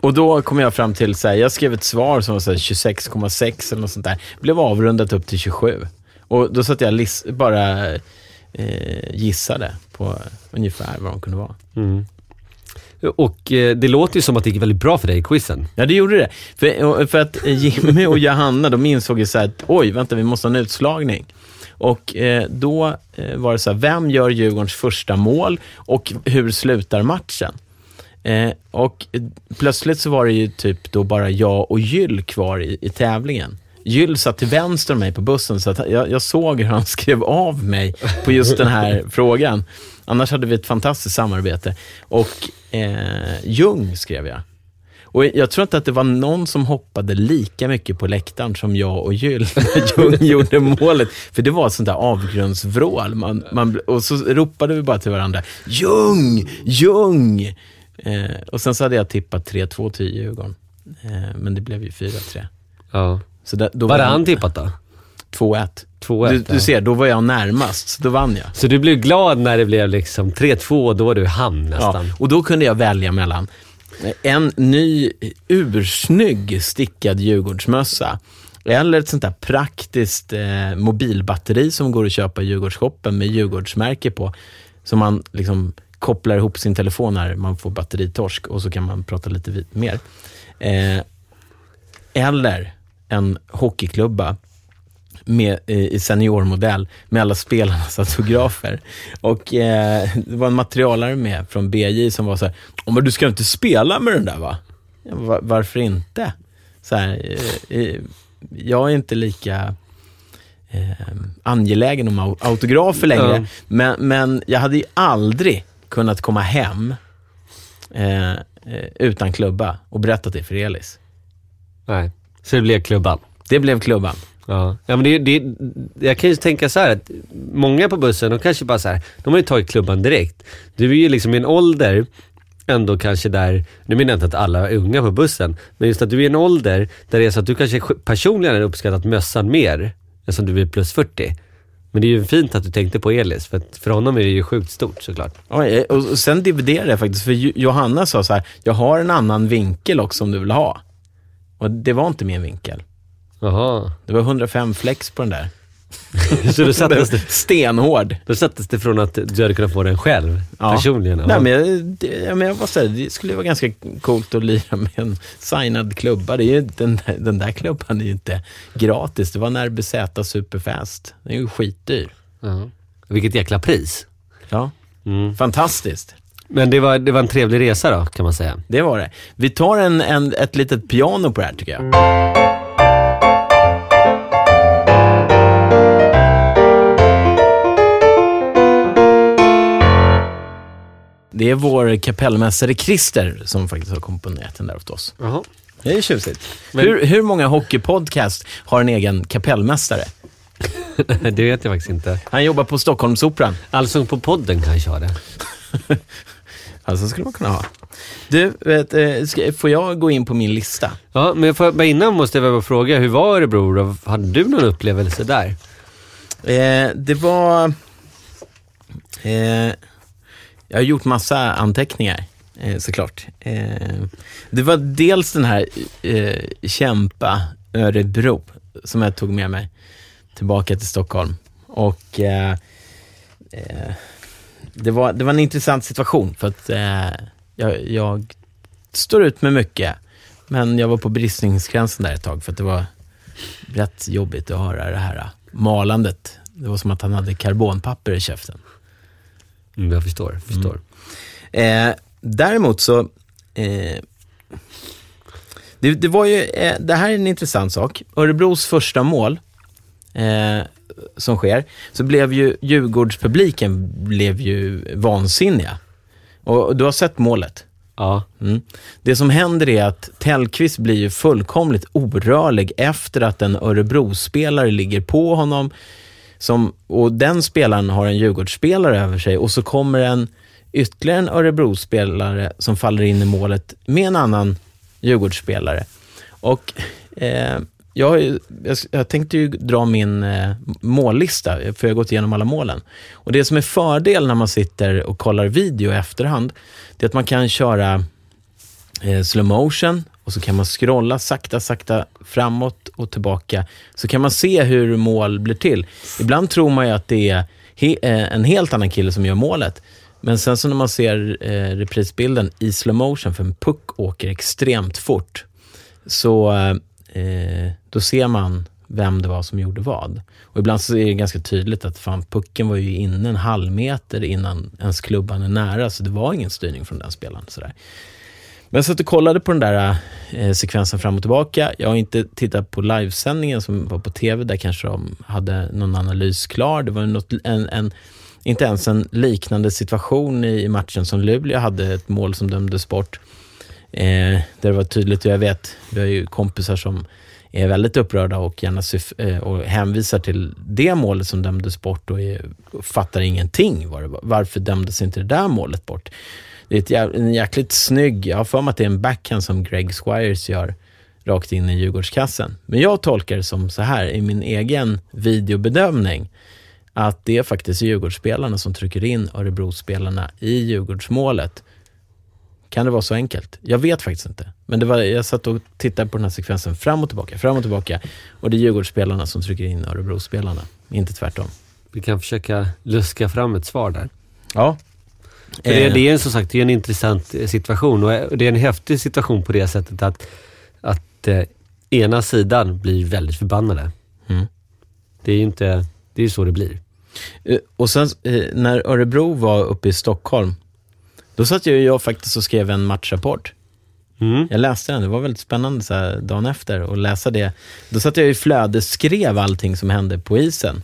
Och då kom jag fram till, så här, jag skrev ett svar som var så här 26,6 eller något sånt där. Blev avrundat upp till 27. Och då satt jag bara eh, gissade på ungefär vad de kunde vara. Och eh, det låter ju som att det gick väldigt bra för dig i quizen. Ja, det gjorde det. För, för att Jimmy och Johanna, de insåg ju så här att oj, vänta, vi måste ha en utslagning. Och eh, då eh, var det så här, vem gör Djurgårdens första mål och hur slutar matchen? Eh, och eh, plötsligt så var det ju typ då bara jag och Gyll kvar i, i tävlingen. Gyll satt till vänster om mig på bussen, så att jag, jag såg hur han skrev av mig på just den här frågan. Annars hade vi ett fantastiskt samarbete. Och eh, Ljung skrev jag. Och jag tror inte att det var någon som hoppade lika mycket på läktaren som jag och Gyll när Ljung gjorde målet. För det var ett sånt där avgrundsvrål. Man, man, och så ropade vi bara till varandra, Ljung! Ljung! Eh, och sen så hade jag tippat 3-2 till Djurgården. Eh, men det blev ju 4-3. Ja. Så där, då Vad hade han tippat då? 2-1. 2-1, Du, ja. du ser, då var jag närmast, så då vann jag. Så du blev glad när det blev liksom 3-2 och då var du i hamn nästan? Ja, och då kunde jag välja mellan en ny ursnygg stickad Djurgårdsmössa eller ett sånt där praktiskt eh, mobilbatteri som går att köpa i Djurgårdsshoppen med Djurgårdsmärke på. Som man liksom kopplar ihop sin telefon när man får batteritorsk och så kan man prata lite mer. Eh, eller en hockeyklubba med, eh, i seniormodell med alla spelarnas autografer. Och eh, det var en materialare med från BJ som var så här, "Åh, men du ska inte spela med den där va? Ja, va- varför inte? Så här, eh, eh, jag är inte lika eh, angelägen om au- autografer längre, Ja. men, men jag hade ju aldrig kunnat komma hem eh, utan klubba och berätta det för Elis. Nej. Så det blev klubban? Det blev klubban. Ja, ja men det, det, jag kan ju tänka så här att många på bussen, de kanske bara så här, de har ju tagit klubban direkt. Du är ju liksom i en ålder, ändå kanske där, nu menar jag inte att alla är unga på bussen, men just att du är i en ålder där det är så att du kanske personligen hade uppskattat mössan mer, eftersom du är plus 40. Men det är ju fint att du tänkte på Elis, för att för honom är det ju sjukt stort såklart. Oj, och sen dividerade jag faktiskt, för Jo- Johanna sa så här, jag har en annan vinkel också om du vill ha. Och det var inte min vinkel. Jaha. Det var 105 flex på den där. Så då sattes, det, Stenhård. då sattes det från att du hade kunnat få den själv, Ja. personligen. Nej, men jag, det, ja, men jag var så här, det skulle vara ganska coolt att lira med en signad klubba. Det är ju, den, den där klubban är ju inte gratis. Det var en RBZ Superfast. Den är ju skitdyr. Ja. Vilket jäkla pris. Ja, Mm. fantastiskt. Men det var, det var en trevlig resa då, kan man säga. Det var det. Vi tar en, en, ett litet piano på det här tycker jag. Det är vår kapellmästare Christer som faktiskt har komponerat den där åt oss. Jaha. Det är tjusigt. Men- Hur, hur många hockeypodcast har en egen kapellmästare? det vet jag faktiskt inte. Han jobbar på Stockholmsoperan. Allsång på podden kanske har det. Alltså skulle man kunna ha. Du, vet, eh, ska, får jag gå in på min lista? Ja, men för, men innan måste jag bara fråga, hur var Örebro då? Hade du någon upplevelse där? Eh, det var... Eh, jag har gjort massa anteckningar, eh, såklart. Eh, det var dels den här eh, Kämpa Örebro som jag tog med mig tillbaka till Stockholm. Och det, var, det var en intressant situation för att eh, jag, jag står ut med mycket. Men jag var på bristningsgränsen där ett tag för att det var rätt jobbigt att höra det här malandet. Det var som att han hade karbonpapper i käften. Mm, jag förstår, förstår. Eh, däremot så, eh, det, det var ju, eh, det här är en intressant sak. Örebros första mål eh, som sker, så blev ju Djurgårdspubliken blev ju vansinniga. Och, du har sett målet. Ja. Mm. Det som händer är att Tellqvist blir ju fullkomligt orörlig efter att en Örebro-spelare ligger på honom Som, och den spelaren har en Djurgårdsspelare över sig och så kommer en ytterligare en Örebro-spelare som faller in i målet med en annan Djurgårdsspelare. Och eh, jag, jag, jag tänkte ju dra min eh, mållista, för jag har gått igenom alla målen. Och Det som är fördel när man sitter och kollar video i efterhand, det är att man kan köra eh, slow motion och så kan man scrolla sakta, sakta framåt och tillbaka. Så kan man se hur mål blir till. Ibland tror man ju att det är he, eh, en helt annan kille som gör målet. Men sen så när man ser eh, reprisbilden i slow motion, för en puck åker extremt fort, så eh, eh, då ser man vem det var som gjorde vad. Och ibland så är det ganska tydligt att fan, pucken var ju inne en halv meter innan ens klubban är nära, så det var ingen styrning från den spelaren. Sådär. Men jag satt och kollade på den där eh, sekvensen fram och tillbaka. Jag har inte tittat på livesändningen som var på tv, där kanske de hade någon analys klar. Det var något, en, en, inte ens en liknande situation i matchen som Luleå hade, ett mål som dömdes bort. Eh, där det var tydligt, och jag vet, vi har ju kompisar som är väldigt upprörda och gärna eh, och hänvisar till det målet som dömdes bort och, är, och fattar ingenting. Var varför dömdes inte det där målet bort? Det är ett, en jäkligt snygg, jag har för mig att det är en backhand som Greg Squires gör rakt in i Djurgårdskassen. Men jag tolkar det som så här i min egen videobedömning att det är faktiskt Djurgårdsspelarna som trycker in Örebrospelarna i Djurgårdsmålet. Kan det vara så enkelt? Jag vet faktiskt inte. Men det var, jag satt och tittade på den här sekvensen fram och tillbaka, fram och tillbaka. Och det är Djurgårdsspelarna som trycker in Örebrospelarna, inte tvärtom. Vi kan försöka luska fram ett svar där. Ja. För det, det är som sagt det är en intressant situation och det är en häftig situation på det sättet att, att eh, ena sidan blir väldigt förbannade. Mm. Det är ju inte, det är så det blir. Eh, och sen eh, när Örebro var uppe i Stockholm, då satt jag, jag faktiskt och skrev en matchrapport. Mm. Jag läste den, det var väldigt spännande så här, dagen efter att läsa det. Då satt jag i flödesskrev allting som hände på isen.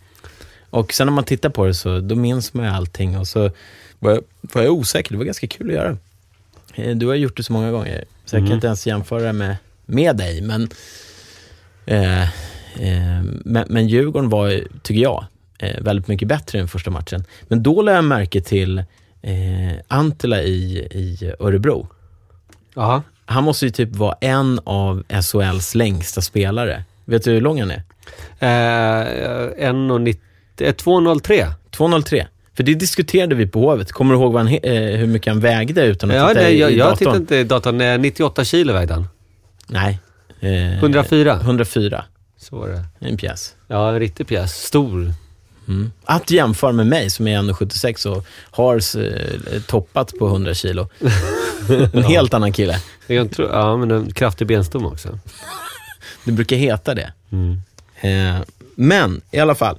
Och sen när man tittar på det så då minns man ju allting och så var jag, var jag osäker. Det var ganska kul att göra. Eh, du har gjort det så många gånger, så jag mm. kan inte ens jämföra med, med dig. Men, eh, eh, men, men Djurgården var, tycker jag, eh, väldigt mycket bättre än första matchen. Men då lade jag märke till eh, Antila i, i Örebro. Aha. Han måste ju typ vara en av SHLs längsta spelare. Vet du hur lång han är? Eh, 1,90... 2,03. 2,03. För det diskuterade vi på Hovet. Kommer du ihåg han, eh, hur mycket han vägde utan att ja, titta nej, i, jag, i datorn? Jag tittade inte i datorn. 98 kilo vägde han. Nej. Eh, 104? 104. Så var det. En pjäs. Ja, en riktig pjäs. Stor. Mm. Att jämföra med mig som är 1,76 och har eh, toppat på 100 kilo. en helt annan kille. Jag tror, ja, men en kraftig benstomme också. det brukar heta det. Mm. Eh, men i alla fall.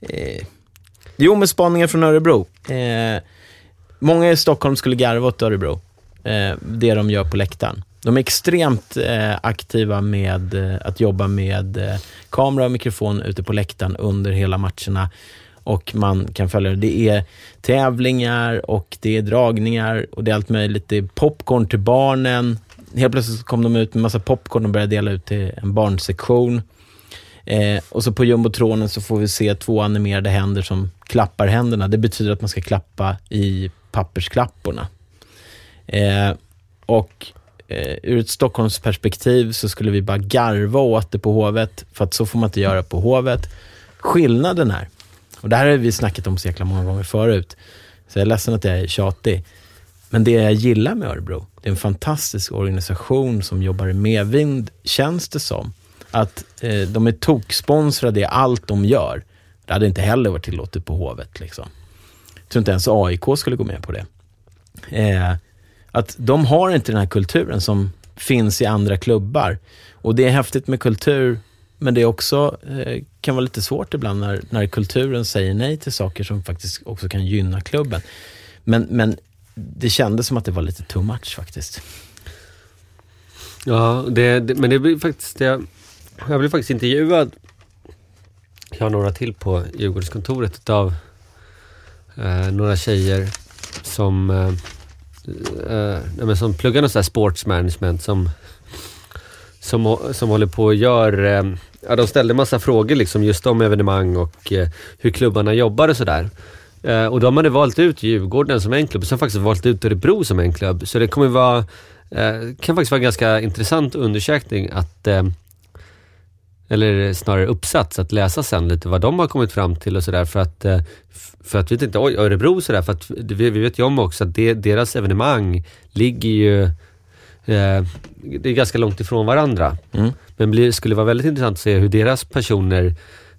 Eh, jo, med spaningar från Örebro. Eh, många i Stockholm skulle garva åt Örebro. Eh, det de gör på läktaren. De är extremt eh, aktiva med eh, att jobba med eh, kamera och mikrofon ute på läktaren under hela matcherna. Och man kan följa det. Det är tävlingar och det är dragningar och det är allt möjligt. Det är popcorn till barnen. Helt plötsligt kom de ut med massa popcorn och började dela ut till en barnsektion. Eh, och så på jumbotronen så får vi se två animerade händer som klappar händerna. Det betyder att man ska klappa i pappersklapporna. Eh, och eh, ur ett Stockholmsperspektiv så skulle vi bara garva åt det på Hovet, för att så får man inte göra på Hovet. Skillnaden är, och det här har vi snackat om så jäkla många gånger förut, så jag är ledsen att jag är tjatig, men det jag gillar med Örebro, det är en fantastisk organisation som jobbar i medvind, känns det som. Att eh, de är toksponsrade i allt de gör. Det hade inte heller varit tillåtet på Hovet. Liksom. Jag tror inte ens AIK skulle gå med på det. Eh, att de har inte den här kulturen som finns i andra klubbar. Och det är häftigt med kultur, men det är också, eh, kan vara lite svårt ibland när, när kulturen säger nej till saker som faktiskt också kan gynna klubben. Men, men det kändes som att det var lite too much faktiskt. Ja, det, det, men det blir faktiskt... Jag, jag blev faktiskt intervjuad. Jag har några till på Djurgårdskontoret utav eh, några tjejer som eh, uh, som pluggar något sånt sports management som, som, som håller på och gör, eh, ja de ställde massa frågor liksom just om evenemang och eh, hur klubbarna jobbar och sådär. Eh, och de hade valt ut Djurgården som en klubb och sen faktiskt valt ut Örebro som en klubb. Så det kommer vara, eh, kan faktiskt vara en ganska intressant undersökning att eh, eller snarare uppsats att läsa sen lite vad de har kommit fram till och sådär för att eh, för att vi inte, oj Örebro sådär för att vi, vi vet ju om också att det, deras evenemang ligger ju eh, det är ganska långt ifrån varandra. Mm. Men det skulle vara väldigt intressant att se hur deras personer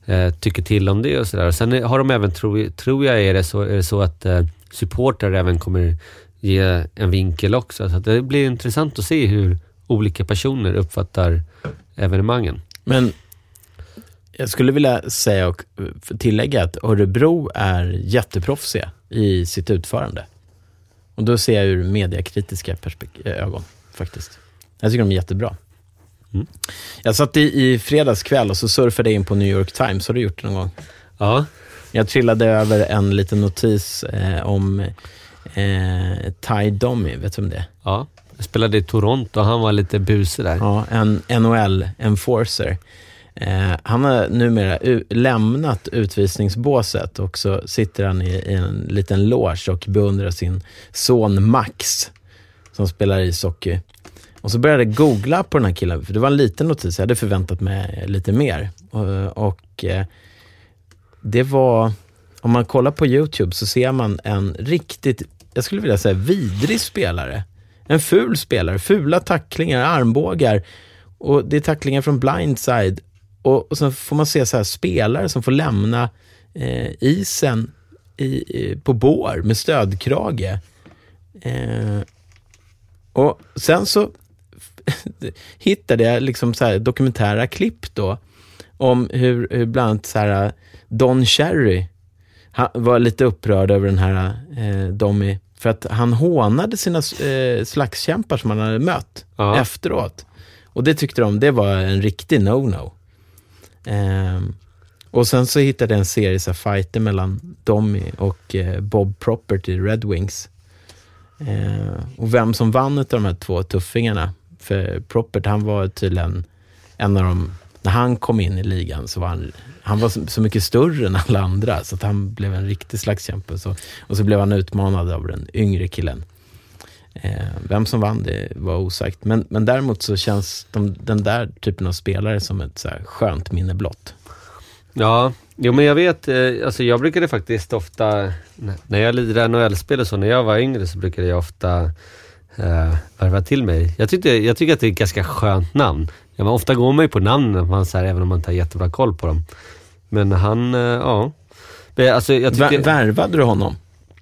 eh, tycker till om det och sådär. Sen har de även, tror, tror jag, är det så, är det så att eh, supportrar även kommer ge en vinkel också. Så det blir intressant att se hur olika personer uppfattar evenemangen. Men jag skulle vilja säga och tillägga att Örebro är jätteproffsiga i sitt utförande. Och då ser jag ur mediakritiska ögon faktiskt. Jag tycker de är jättebra. Mm. Jag satt i, i fredags kväll och så surfade jag in på New York Times. Har du gjort det någon gång? Ja. Jag trillade över en liten notis eh, om eh, Ty Domi. Vet du vem det är? Ja. Jag spelade i Toronto han var lite busig där. Ja, en NHL-enforcer. Eh, han har numera lämnat utvisningsbåset och så sitter han i, i, en liten loge och beundrar sin son Max som spelar ishockey. Och så började jag googla på den här killen, för det var en liten notis. Jag hade förväntat mig lite mer. Och, och eh, det var, om man kollar på YouTube så ser man en riktigt, jag skulle vilja säga vidrig spelare. En ful spelare, fula tacklingar, armbågar. Och det är tacklingar från blindside. Och, och sen får man se så här spelare som får lämna eh, isen i, i, på bår med stödkrage. Eh, och sen så hittade jag liksom så dokumentära klipp då om hur, hur bland annat så här, eh, Don Cherry han var lite upprörd över den här eh, Domi för att han hånade sina eh, slagskämpar som han hade mött ja. efteråt. Och det tyckte de, det var en riktig no-no. Eh, och sen så hittade jag en serie så fighter mellan Domi och eh, Bob Property, Red Wings. Eh, och vem som vann av de här två tuffingarna, för Proppert, han var tydligen en av de... När han kom in i ligan så var han, han var så, så mycket större än alla andra, så att han blev en riktig slagskämpe. Så, och så blev han utmanad av den yngre killen. Eh, vem som vann det var osagt. Men, men däremot så känns de, den där typen av spelare som ett så här skönt minne blott. Ja, jo men jag vet, eh, alltså jag brukade faktiskt ofta, när jag lirade NHL-spel och så, när jag var yngre så brukade jag ofta eh, värva till mig. Jag, tyckte, jag tycker att det är ett ganska skönt namn. Ja, men ofta går man ju på namnen, man, så här, även om man inte har jättebra koll på dem. Men han, uh, ja. Alltså, jag tyckte, Värvade du honom?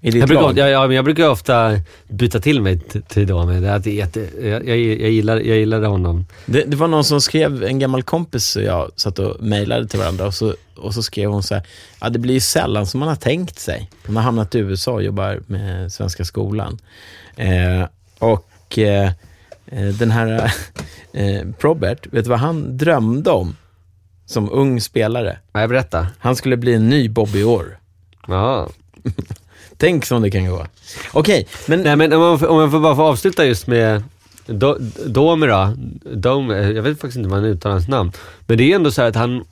I ditt jag, brukar, ja, ja, men jag brukar ofta byta till mig till då, men det är jätte, jag, jag, jag, gillar, jag gillade honom. Det, det, var någon som skrev, en gammal kompis och jag satt och mejlade till varandra och så, och så skrev hon så här, ja det blir ju sällan som man har tänkt sig. Hon har hamnat i USA och jobbar med Svenska skolan. Eh, och eh, eh den här eh, Probert, vet du vad han drömde om som ung spelare? Nej, berätta. Han skulle bli en ny Bobby Orr. Ja. Tänk som det kan gå. Okej, okay, men... Nej, men om man, om man får bara få avsluta just med Do, Domera, Dom, jag vet faktiskt inte vad han uttalar hans namn. Men det är ändå så att han...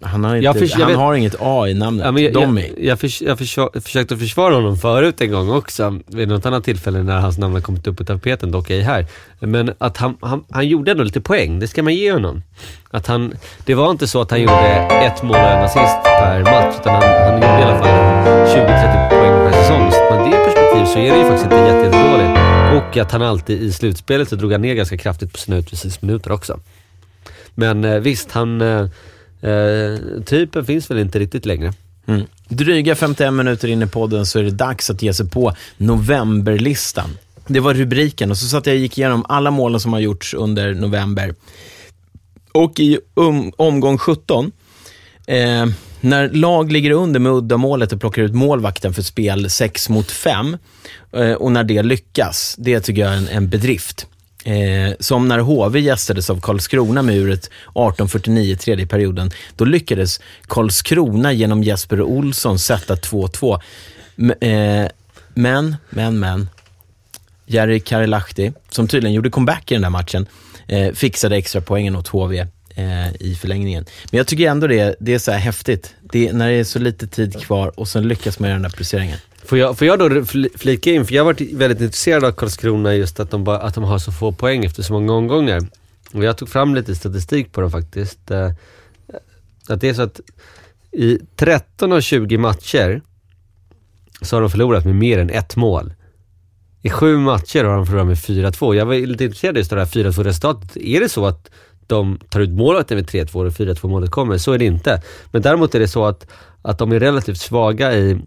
Han har, inte, för, han vet, har inget A i namnet, ja, jag, Domi. Jag, jag, för, jag för, försökte försvara honom förut en gång också, vid något annat tillfälle när hans namn har kommit upp på tapeten, dock ej här. Men att han, han, han gjorde ändå lite poäng, det ska man ge honom. Att han, det var inte så att han gjorde ett mål och en assist per match, utan han, han gjorde i alla fall 20-30 poäng per säsong. Så med det perspektivet så är det ju faktiskt inte jättedåligt. Och att han alltid i slutspelet så drog han ner ganska kraftigt på sina utvisningsminuter också. Men eh, visst, han... Eh, typen finns väl inte riktigt längre. Mm. Dryga 51 minuter in i podden så är det dags att ge sig på novemberlistan. Det var rubriken och så satt jag och gick igenom alla målen som har gjorts under november. Och i um, omgång 17, eh, när lag ligger under med uddamålet och plockar ut målvakten för spel 6 mot 5 eh, och när det lyckas, det tycker jag är en, en bedrift. Eh, som när HV gästades av Karlskrona med uret 1849, tredje perioden. Då lyckades Karlskrona genom Jesper Olsson sätta 2-2. Eh, men, men, men. Jerry Karilahti, som tydligen gjorde comeback i den där matchen, eh, fixade extra poängen åt HV eh, i förlängningen. Men jag tycker ändå det, det är så här häftigt. Det, när det är så lite tid kvar och sen lyckas man göra den där placeringen. Får jag, får jag då flika in, för jag har varit väldigt intresserad av Karlskrona just att de, bara, att de har så få poäng efter så många omgångar. Och jag tog fram lite statistik på dem faktiskt. Eh, att det är så att i 13 av 20 matcher så har de förlorat med mer än ett mål. I sju matcher har de förlorat med 4-2. Jag var lite intresserad just av det här 4-2 resultatet. Är det så att de tar ut målet med 3-2 och 4-2 målet kommer? Så är det inte. Men däremot är det så att, att de är relativt svaga i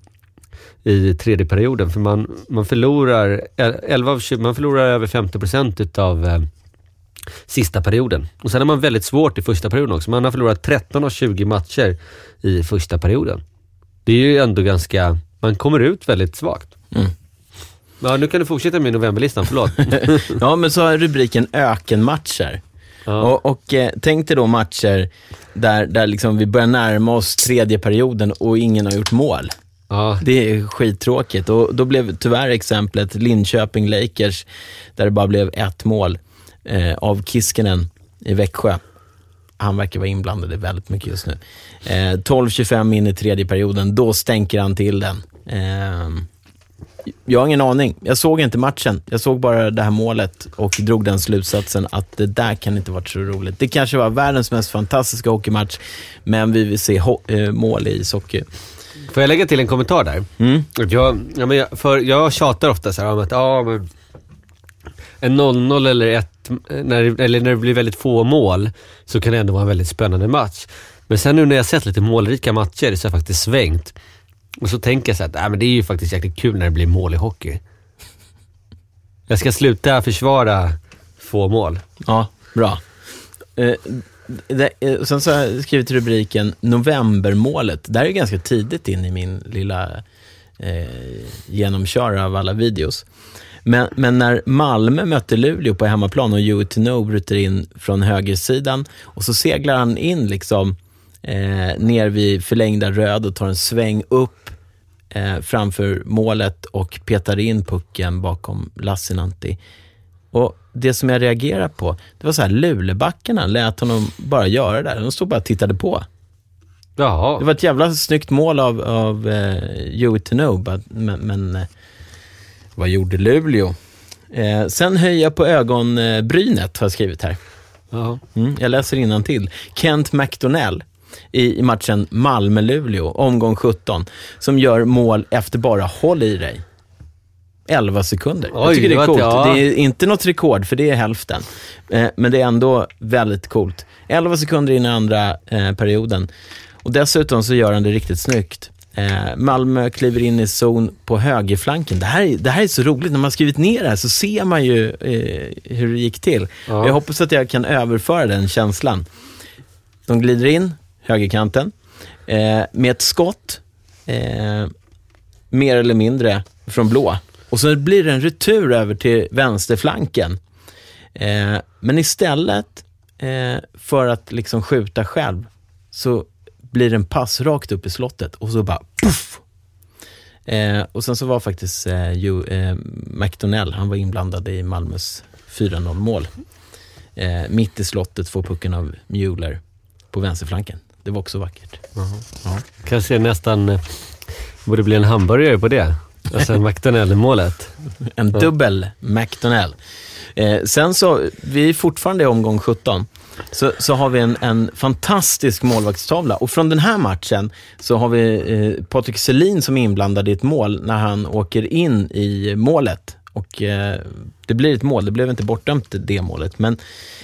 i tredje perioden. För man, man, förlorar, 11 av 20, man förlorar över 50% utav eh, sista perioden. Och sen har man väldigt svårt i första perioden också. Man har förlorat 13 av 20 matcher i första perioden. Det är ju ändå ganska, man kommer ut väldigt svagt. Mm. Ja, nu kan du fortsätta med novemberlistan, förlåt. Ja, men så har rubriken ökenmatcher. Ja. Och, och eh, tänk dig då matcher där, där liksom vi börjar närma oss tredje perioden och ingen har gjort mål. Ja, Det är skittråkigt och då blev tyvärr exemplet Linköping-Lakers där det bara blev ett mål eh, av Kiskinen i Växjö. Han verkar vara inblandad i väldigt mycket just nu. Eh, 12-25 in i tredje perioden, då stänker han till den. Eh, jag har ingen aning. Jag såg inte matchen. Jag såg bara det här målet och drog den slutsatsen att det där kan inte varit så roligt. Det kanske var världens mest fantastiska hockeymatch, men vi vill se ho- eh, mål i ishockey. Får jag lägga till en kommentar där? Mm. Jag, ja, men jag, för jag tjatar ofta så här om att ja, men en 0-0 eller ett, när, eller när det blir väldigt få mål så kan det ändå vara en väldigt spännande match. Men sen nu när jag sett lite målrika matcher så har jag faktiskt svängt. Och så tänker jag så här, att, äh, men det är ju faktiskt jäkligt kul när det blir mål i hockey. Jag ska sluta försvara få mål. Ja, bra. Eh, det, eh, sen så har jag skrivit rubriken Novembermålet. Det här är ganska tidigt in i min lilla eh, genomkör av alla videos. Men, men när Malmö mötte Luleå på hemmaplan och Joey Tino bryter in från högersidan och så seglar han in liksom eh, ner vid förlängda röd och tar en sväng upp eh, framför målet och petar in pucken bakom Lassinantti. Och det som jag reagerar på, det var så här, Lulebackarna lät honom bara göra det där. De stod bara och tittade på. Jaha. Det var ett jävla snyggt mål av, av eh, Joey Tino, but- men, men eh, vad gjorde Luleå? Eh, sen jag på ögonbrynet, har jag skrivit här. Jaha. Mm, jag läser till. Kent McDonnell i, i matchen Malmö-Luleå, omgång 17, som gör mål efter bara, håll i dig, 11 sekunder. jag Oj, tycker det är coolt. ja. Det är inte något rekord, för det är hälften. Eh, men det är ändå väldigt coolt. 11 sekunder in i andra eh, perioden. Och dessutom så gör han det riktigt snyggt. Eh, Malmö kliver in i zon på högerflanken. Det här, är- det här är så roligt. När man skrivit ner det här så ser man ju eh, hur det gick till. Ja. Jag hoppas att jag kan överföra den känslan. De glider in, högerkanten, eh, med ett skott, eh, mer eller mindre, från blå. Och så blir det en retur över till vänsterflanken. Eh, men istället eh, för att liksom skjuta själv, så blir det en pass rakt upp i slottet och så bara puff! Eh, och sen så var faktiskt eh, jo, eh, McDonnell, han var inblandad i Malmös 4-0 mål. Eh, mitt i slottet får pucken av Mueller på vänsterflanken. Det var också vackert. Kanske nästan eh, borde bli en hamburgare på det. Alltså McDonald-målet. En dubbel McDonnell. Eh, sen så, vi är fortfarande i omgång 17, så, så har vi en, en fantastisk målvaktstavla. Och från den här matchen så har vi eh, Patrik Selin som är inblandad i ett mål när han åker in i målet. Och eh, det blir ett mål, det blev inte bortdömt det målet. Men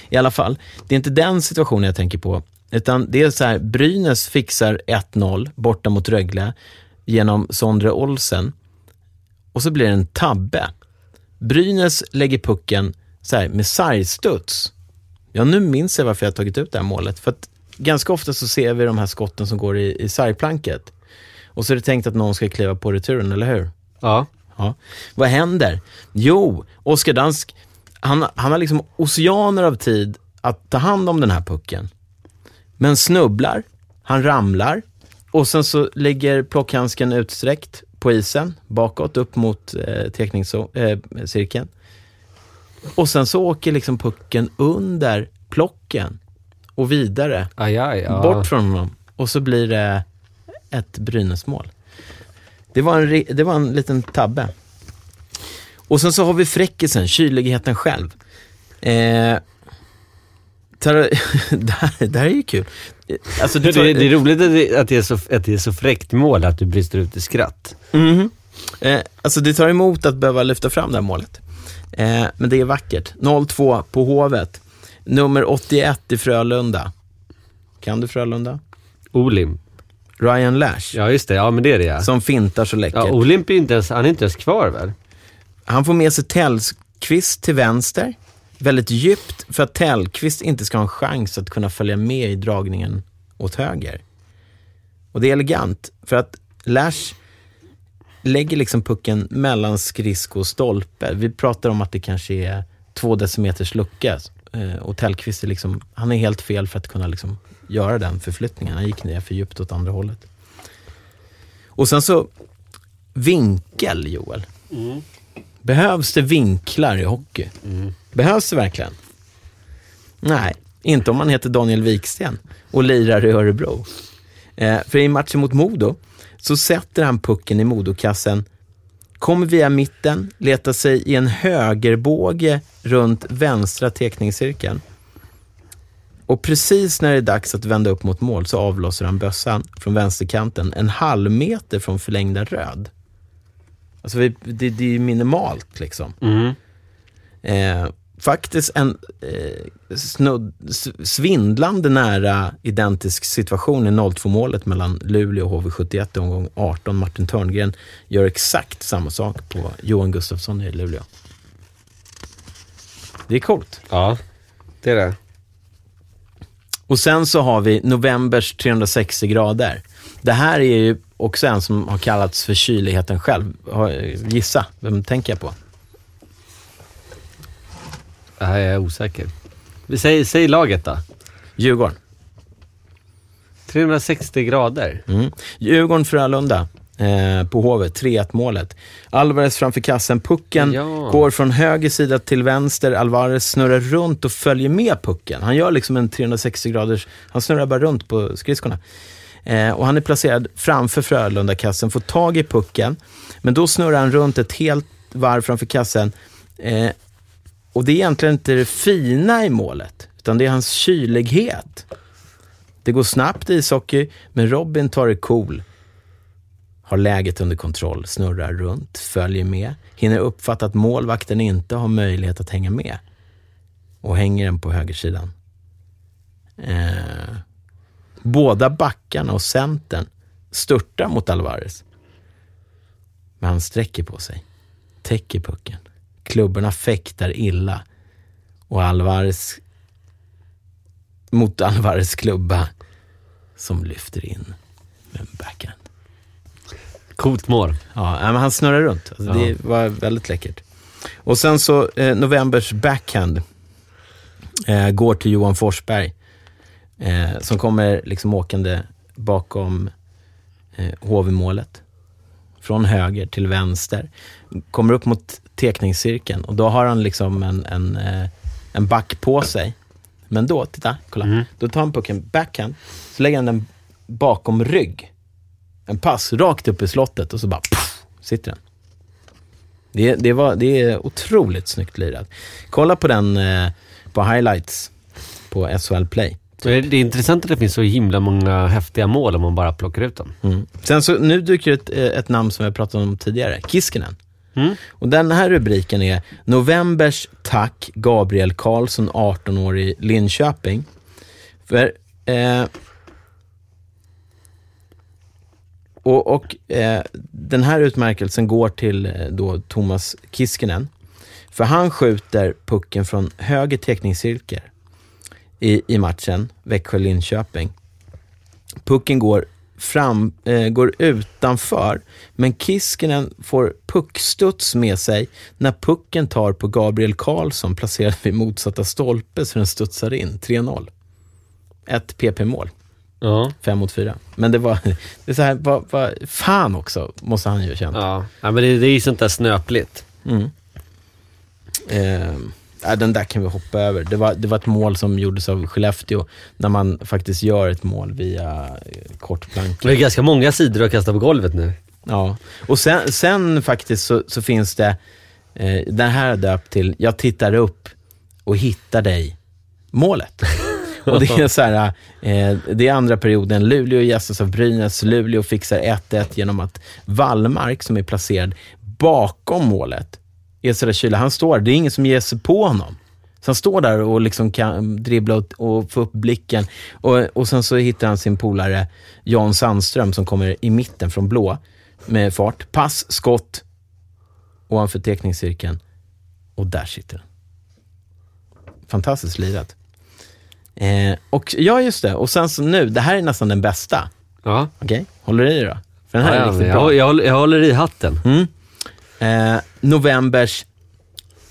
i alla fall, det är inte den situationen jag tänker på. Utan det är så här, Brynäs fixar 1-0 borta mot Rögle genom Sondre Olsen. Och så blir det en tabbe. Brynäs lägger pucken så här, med sargstuds. Ja, nu minns jag varför jag har tagit ut det här målet. För att ganska ofta så ser vi de här skotten som går i, i sargplanket. Och så är det tänkt att någon ska kliva på returen, eller hur? Ja. Ja. Vad händer? Jo, Oskar Dansk, han, han har liksom oceaner av tid att ta hand om den här pucken. Men snubblar, han ramlar och sen så ligger plockhandsken utsträckt på isen bakåt upp mot eh, teckningscirkeln. Och sen så åker liksom pucken under plocken och vidare. Aj, aj, ja. Bort från honom. Och så blir det ett Brynäsmål. Det var en, det var en liten tabbe. Och sen så har vi fräckisen, kyligheten själv. Eh, tar, det, här, det här är ju kul. Alltså, Det, det, det är roligt att det, att, det är så, att det är så fräckt mål att du brister ut i skratt. Mhm. Eh, alltså det tar emot att behöva lyfta fram det här målet. Eh, men det är vackert. 0-2 på Hovet. Nummer 81 i Frölunda. Kan du Frölunda? Olimp. Ryan Lash. Ja, just det. Ja, men det är det ja. Som fintar så läckert. ja Olimp är inte ens, han är inte ens kvar väl? Han får med sig Tellqvist till vänster. Väldigt djupt för att Tellqvist inte ska ha en chans att kunna följa med i dragningen åt höger. Och det är elegant för att Lash lägger liksom pucken mellan skridsko och stolpe. Vi pratar om att det kanske är två decimeters lucka. Eh, och Tellqvist är liksom, han är helt fel för att kunna liksom göra den förflyttningen. Han gick ner för djupt åt andra hållet. Och sen så vinkel, Joel. Mm. Behövs det vinklar i hockey? Behövs det verkligen? Nej, inte om man heter Daniel Wiksten och lirar i Örebro. Eh, för i matchen mot Modo så sätter han pucken i Modokassen, kommer via mitten, letar sig i en högerbåge runt vänstra teckningscirkeln. Och precis när det är dags att vända upp mot mål så avlossar han bössan från vänsterkanten en halv meter från förlängda röd. Alltså vi- det, det är ju minimalt liksom. Eh, faktiskt en eh, snudd, svindlande nära identisk situation i 0-2 målet mellan Luleå och HV71 i omgång 18. Martin Törngren gör exakt samma sak på Johan Gustafsson i Luleå. Det är coolt. Ja, det är det. Och sen så har vi novembers 360 grader. Det här är ju också en som har kallats för kyligheten själv. Gissa, vem tänker jag på? Det här är jag osäker. Vi säger, säg laget då. Djurgården. 360 grader. Mm. Djurgården-Frölunda eh, på Hovet, 3-1 målet. Alvarez framför kassen. Pucken Ja. går från höger sida till vänster. Alvarez snurrar runt och följer med pucken. Han gör liksom en 360 graders... Han snurrar bara runt på skridskorna. Eh, och han är placerad framför Frölunda-kassen, får tag i pucken. Men då snurrar han runt ett helt varv framför kassen. Eh, och det är egentligen inte det fina i målet, utan det är hans kylighet. Det går snabbt i ishockey, men Robin tar det cool. Har läget under kontroll, snurrar runt, följer med, hinner uppfatta att målvakten inte har möjlighet att hänga med. Och hänger den på högersidan. Eh, båda backarna och centern störtar mot Alvarez. Men han sträcker på sig, täcker pucken. Klubborna fäktar illa. Och Alvarez mot Alvarez klubba som lyfter in med en backhand. Coolt mål. Ja, men han snurrar runt. Alltså, Ja. Det var väldigt läckert. Och sen så, eh, novembers backhand eh, går till Johan Forsberg. Eh, som kommer liksom åkande bakom eh, HV-målet. Från höger till vänster. Kommer upp mot tekningscirkeln och då har han liksom en, en, eh, en back på sig. Men då, titta, kolla. Då tar han pucken backhand, så lägger han den bakom rygg. En pass rakt upp i slottet och så bara puff, sitter den. Det, det, var, det är otroligt snyggt lirat. Kolla på den eh, på highlights på SHL Play. Det är, det är intressant att det finns så himla många häftiga mål om man bara plockar ut dem. Mm. Sen så, nu dyker ett, eh, ett namn som vi pratat om tidigare, Kiskinen. Mm. Och den här rubriken är Novembers tack Gabriel Karlsson, 18 år i Linköping. För, eh, och och eh, den här utmärkelsen går till eh, då Thomas Kiskinen. För han skjuter pucken från höger teckningscirkel i, i matchen Växjö-Linköping. Pucken går fram, eh, går utanför, men Kiskinen får puckstuds med sig när pucken tar på Gabriel Karlsson placerad vid motsatta stolpe så den studsar in. 3-0. Ett PP-mål. Ja. Fem mot fyra. Men det var, det är så här, vad, vad, fan också, måste han ju ha känt. Ja, ja men det, det är ju sånt där snöpligt. Mm. Eh, ja, den där kan vi hoppa över. Det var, det var ett mål som gjordes av Skellefteå när man faktiskt gör ett mål via eh, kortplank. Det är ganska många sidor att kasta på golvet nu. Ja, och sen, sen faktiskt så, så finns det, eh, den här är döpt till Jag tittar upp och hittar dig, målet. och det är så här, eh, det är andra perioden, Luleå gästas av Brynäs, Luleå fixar 1-1 genom att Wallmark, som är placerad bakom målet, är sådär kylig. Han står, det är ingen som ger sig på honom. Så han står där och liksom kan dribbla och, och få upp blicken. Och, och sen så hittar han sin polare Jan Sandström som kommer i mitten från blå med fart. Pass, skott ovanför teckningscirkeln. Och där sitter den. Fantastiskt lirat. Eh, och ja, just det. Och sen så nu, det här är nästan den bästa. Ja. Okej, håller du i då? För den här ja, är ja, riktigt jag, bra. håller- jag, håller- jag håller i hatten. Mm. Eh, novembers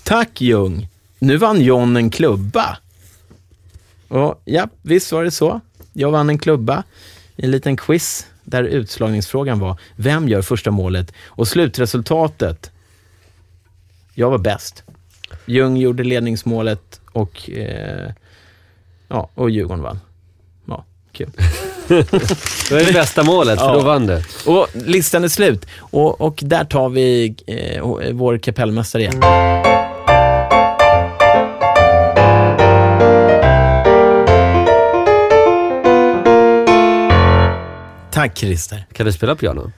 Tack Ljung, nu vann John en klubba. Och ja, visst var det så. Jag vann en klubba i en liten quiz där utslagningsfrågan var, vem gör första målet? Och slutresultatet, jag var bäst. Ljung gjorde ledningsmålet och, eh, ja, och Djurgården vann. Ja, kul. Det var det bästa målet, för Ja. då vann du. Och listan är slut. Och, och där tar vi eh, vår kapellmästare igen. Tack Christer. Kan du spela piano?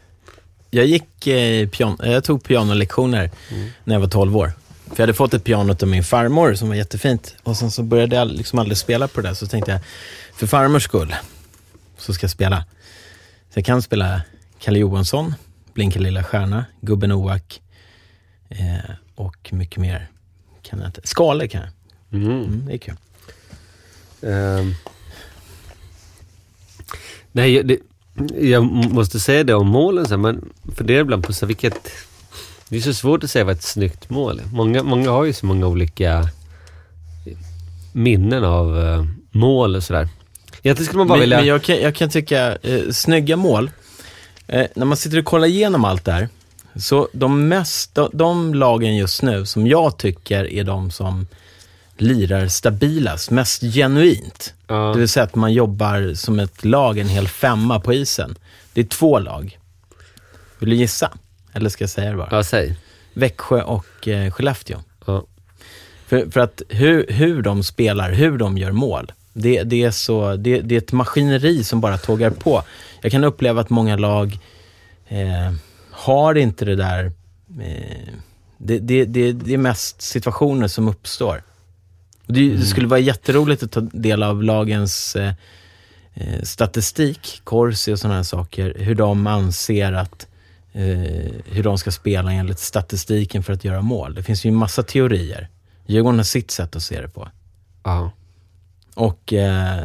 Jag, gick, eh, pian- eh, jag tog pianolektioner när jag var 12 år. För jag hade fått ett piano av min farmor som var jättefint. Och sen så började jag liksom aldrig spela på det där. Så tänkte jag, för farmors skull så ska jag spela. Så jag kan spela Kalle Johansson, Blinka lilla stjärna, Gubben Oak eh, och mycket mer. Kan jag inte. Skalor kan jag. Mm, det är kul. Ehm. nej, det, jag måste säga det om målen sen, men funderar ibland på så vilket... Det är så svårt att säga vad ett snyggt mål är. Många, många har ju så många olika minnen av eh, mål och sådär. Egentligen skulle man bara Men, vilja... men jag, kan, jag kan tycka, eh, snygga mål, eh, när man sitter och kollar igenom allt det här, så de, mest, de, de lagen just nu som jag tycker är de som lirar stabilast, mest genuint. Ja. Det vill säga att man jobbar som ett lag, en hel femma på isen. Det är två lag. Vill du gissa? Eller ska jag säga det bara? Ja, säg. Växjö och eh, Skellefteå. Ja. För, för att hur, hur de spelar, hur de gör mål, det, det, är så, det, det är ett maskineri som bara tågar på. Jag kan uppleva att många lag eh, har inte det där... Eh, det, det, det, det är mest situationer som uppstår. Det, det skulle vara jätteroligt att ta del av lagens eh, eh, statistik, Corsi och sådana här saker, hur de anser att eh, hur de ska spela enligt statistiken för att göra mål. Det finns ju en massa teorier. Djurgården har sitt sätt att se det på. Ja. Och, eh,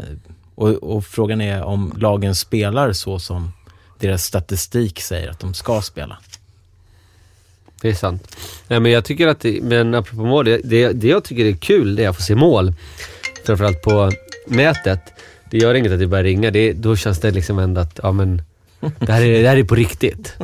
och, och frågan är om lagen spelar så som deras statistik säger att de ska spela. Det är sant. Nej, men jag tycker att, det, men apropå mål, det, det, det jag tycker är kul det är att få se mål. Framförallt på nätet. Det gör inget att det börjar ringa. Det, då känns det liksom ändå att, ja men, det här är, det här är på riktigt.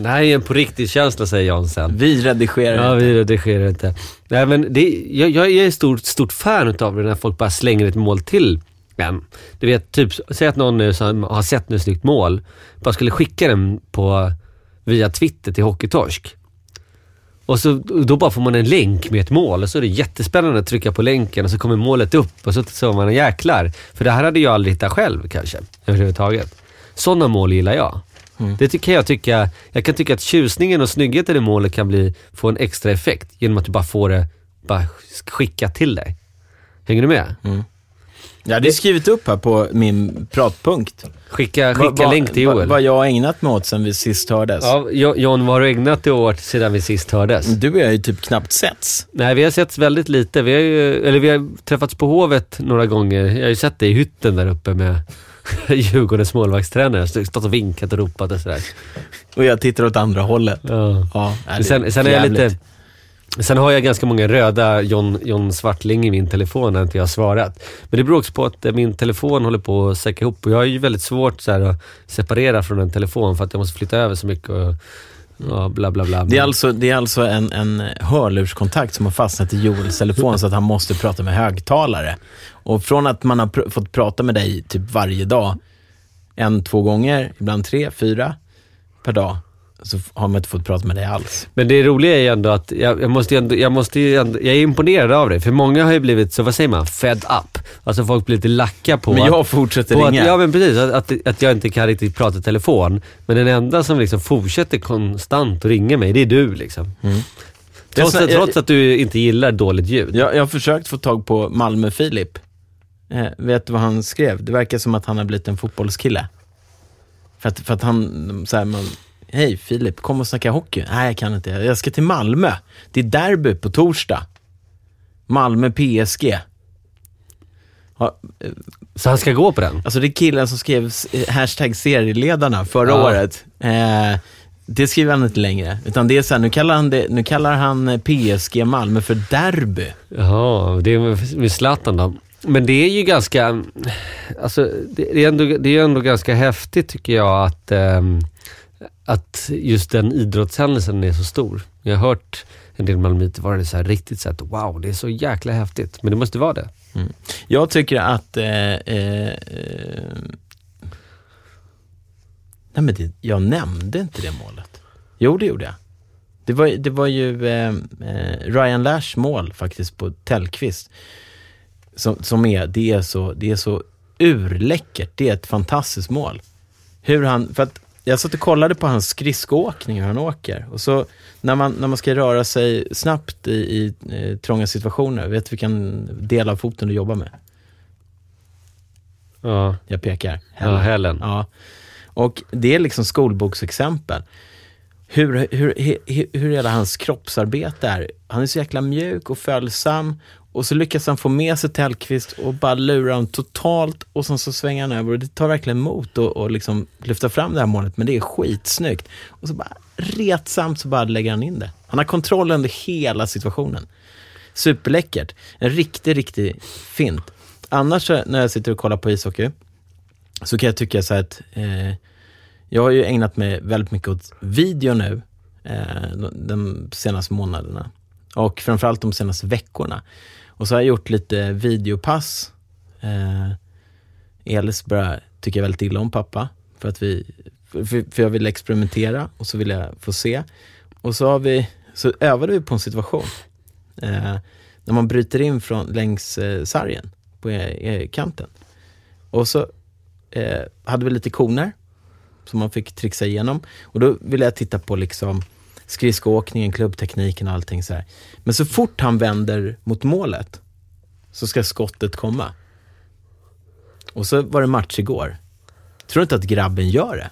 det här är en på riktigt känsla säger Jan sen. Vi redigerar Ja, vi redigerar inte. Nej, men det, jag, jag är ett stort, stort fan utav det när folk bara slänger ett mål till en. Du vet, typ, säg att någon nu som har sett ett snyggt mål, bara skulle skicka den på, via Twitter till Hockeytorsk. Och så, då bara får man en länk med ett mål och så är det jättespännande att trycka på länken och så kommer målet upp och så så man jäklar. För det här hade jag aldrig hittat själv kanske, överhuvudtaget. Sådana mål gillar jag. Det tycker jag tycka, jag kan tycka att tjusningen och snyggheten i målet kan bli, få en extra effekt genom att du bara får det bara skickat till dig. Hänger du med? Jag hade skrivit upp här på min pratpunkt. Skicka, skicka Vad- länk till Joel. Vad jag har ägnat mig åt sen vi sist hördes. Ja, Jo- John, vad har du ägnat dig åt sedan vi sist hördes? Du och jag har ju typ knappt setts. Nej, vi har setts väldigt lite. Vi har ju, eller vi har träffats på Hovet några gånger. Jag har ju sett dig i hytten där uppe med Djurgårdens målvaktstränare. Stått och vinkat och ropat och sådär. Och jag tittar åt andra hållet. Ja. Ja, Sen, sen är jag lite... Sen har jag ganska många röda John, John Svartling i min telefon när inte jag har svarat. Men det beror också på att min telefon håller på att säcka ihop och jag har ju väldigt svårt så här, att separera från en telefon för att jag måste flytta över så mycket och, Ja, bla bla bla. Det är alltså, det är alltså en, en hörlurskontakt som har fastnat i Joels telefon så att han måste prata med högtalare. Och från att man har pr fått prata med dig typ varje dag, en, två gånger, ibland tre, fyra per dag, så har man inte fått prata med dig alls. Men det roliga är ju ändå att jag, jag måste ju ändå, jag måste ändå, jag är imponerad av dig. För många har ju blivit, så vad säger man, fed up. Alltså folk blir lite lacka på Men att, jag fortsätter på ringa. Att, ja men precis, att, att, att jag inte kan riktigt prata telefon. Men den enda som liksom fortsätter konstant att ringa mig, det är du liksom. Trots, Jag- att, trots att du inte gillar dåligt ljud. Jag, jag har försökt få tag på Malmö-Filip. Eh, vet du vad han skrev? Det verkar som att han har blivit en fotbollskille. För att, för att han, så här, man, hej Filip, kom och snacka hockey. Nej, jag kan inte. Jag ska till Malmö. Det är derby på torsdag. Malmö-PSG. Ja, eh, Så han ska gå på den? alltså det är killen som skrev eh, hashtag serieledarna förra Ja. året. Eh, det skriver han inte längre. Utan det är så här, nu kallar han, det, nu kallar han eh, PSG Malmö för derby. Jaha, det är med, med Zlatan då. Men det är ju ganska, alltså det är ändå, det är ändå ganska häftigt tycker jag att, ehm, att just den idrottshändelsen är så stor. Jag har hört en del malmöiter vara det så här riktigt så att wow, det är så jäkla häftigt. Men det måste vara det. Mm. Jag tycker att... Eh, eh, nej men det, jag nämnde inte det målet. Jo, det gjorde jag. Det var, det var ju eh, eh, Ryan Lash mål faktiskt på Tellqvist. Som, som är, det är så, det är så urläckert. Det är ett fantastiskt mål. Hur han, för att jag satt och kollade på hans skridskoåkning, hur han åker. Och så när man, när man ska röra sig snabbt i, i eh, trånga situationer, vet du vilken del av foten du jobbar med? Ja, Jag pekar. ja hälen. Ja. Och det är liksom skolboksexempel. Hur, hur, hur, hur hela hans kroppsarbete är. Han är så jäkla mjuk och följsam. Och så lyckas han få med sig Tellqvist och bara lura honom totalt och sen så svänger han över. Och det tar verkligen emot och, och liksom lyfta fram det här målet. Men det är skitsnyggt. Och så bara retsamt så bara lägger han in det. Han har kontroll under hela situationen. Superläckert. En riktig, riktig fint. Annars så, när jag sitter och kollar på ishockey så kan jag tycka så att eh, jag har ju ägnat mig väldigt mycket åt video nu eh, de, de senaste månaderna och framförallt de senaste veckorna. Och så har jag gjort lite videopass. Eh, Elis börjar tycka väldigt illa om pappa för att vi, för, för jag ville experimentera och så ville jag få se. Och så har vi, så övade vi på en situation eh, när man bryter in från, längs eh, sargen på eh, kanten. Och så eh, hade vi lite koner som man fick trixa igenom. Och då ville jag titta på liksom skridskoåkningen, klubbtekniken och allting så här. Men så fort han vänder mot målet så ska skottet komma. Och så var det match igår. Tror inte att grabben gör det.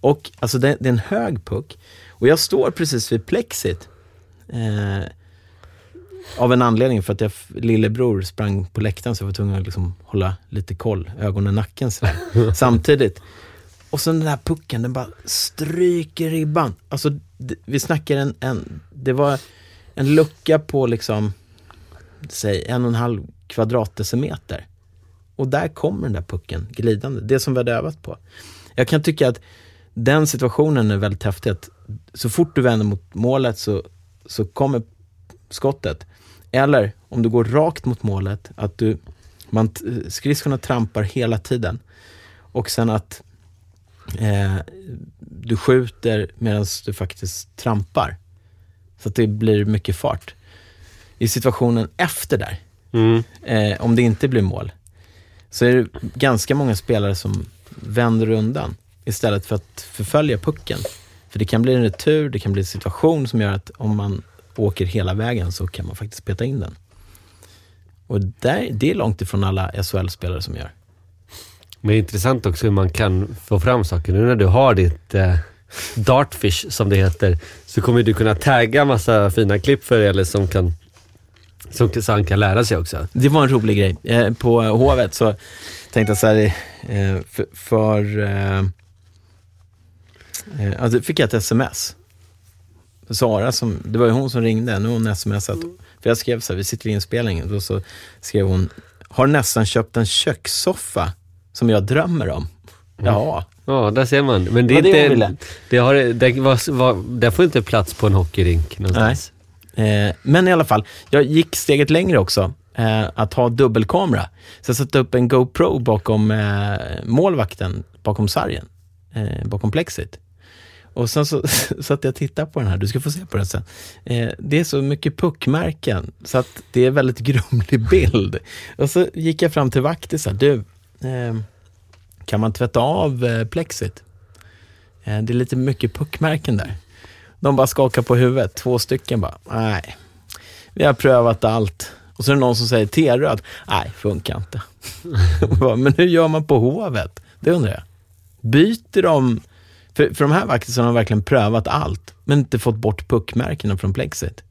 Och alltså det, det är en hög puck. Och jag står precis vid plexit. Eh, av en anledning, för att jag, lillebror sprang på läktaren så jag var tvungen att liksom hålla lite koll, ögonen nacken sådär. Samtidigt. Och sen den där pucken, den bara stryker ribban. Alltså, vi snackar en, en, det var en lucka på liksom, säg en och en halv kvadratdecimeter. Och där kommer den där pucken glidande, det som vi hade övat på. Jag kan tycka att den situationen är väldigt häftig. Att så fort du vänder mot målet så, så kommer skottet. Eller om du går rakt mot målet, att du, man, skridskorna trampar hela tiden. Och sen att eh, du skjuter medan du faktiskt trampar. Så att det blir mycket fart. I situationen efter där, Mm. eh, om det inte blir mål, så är det ganska många spelare som vänder undan istället för att förfölja pucken. För det kan bli en retur, det kan bli en situation som gör att om man åker hela vägen så kan man faktiskt peta in den. Och där, det är långt ifrån alla SHL-spelare som gör. Men det är intressant också hur man kan få fram saker. Nu när du har ditt eh, Dartfish, som det heter, så kommer du kunna tagga massa fina klipp för eller som kan som så han kan lära sig också. Det var en rolig grej. Eh, på Hovet så tänkte jag så här, eh, för, för eh, alltså fick jag ett sms. Sara, som, det var ju hon som ringde, nu har hon smsat. För jag skrev så här, vi sitter i inspelningen, då så skrev hon, har nästan köpt en kökssoffa som jag drömmer om. Jaha. Ja, där ser man. Men det är det inte... Det, har, det, var, var, det får inte plats på en hockeyrink någonstans. Eh, men i alla fall, jag gick steget längre också. Eh, att ha dubbelkamera. Så jag satte upp en GoPro bakom eh, målvakten, bakom sargen, eh, bakom plexit. Och sen så satt jag och tittade på den här, du ska få se på den sen. Eh, det är så mycket puckmärken, så att det är väldigt grumlig bild. Och så gick jag fram till vakten och sa, du, Eh, kan man tvätta av eh, plexit? Eh, det är lite mycket puckmärken där. De bara skakar på huvudet, två stycken bara, nej, vi har prövat allt. Och så är det någon som säger T-röd, nej, funkar inte. Men hur gör man på Hovet? Det undrar jag. Byter de, för, för de här vakterna har verkligen prövat allt, men inte fått bort puckmärkena från plexit.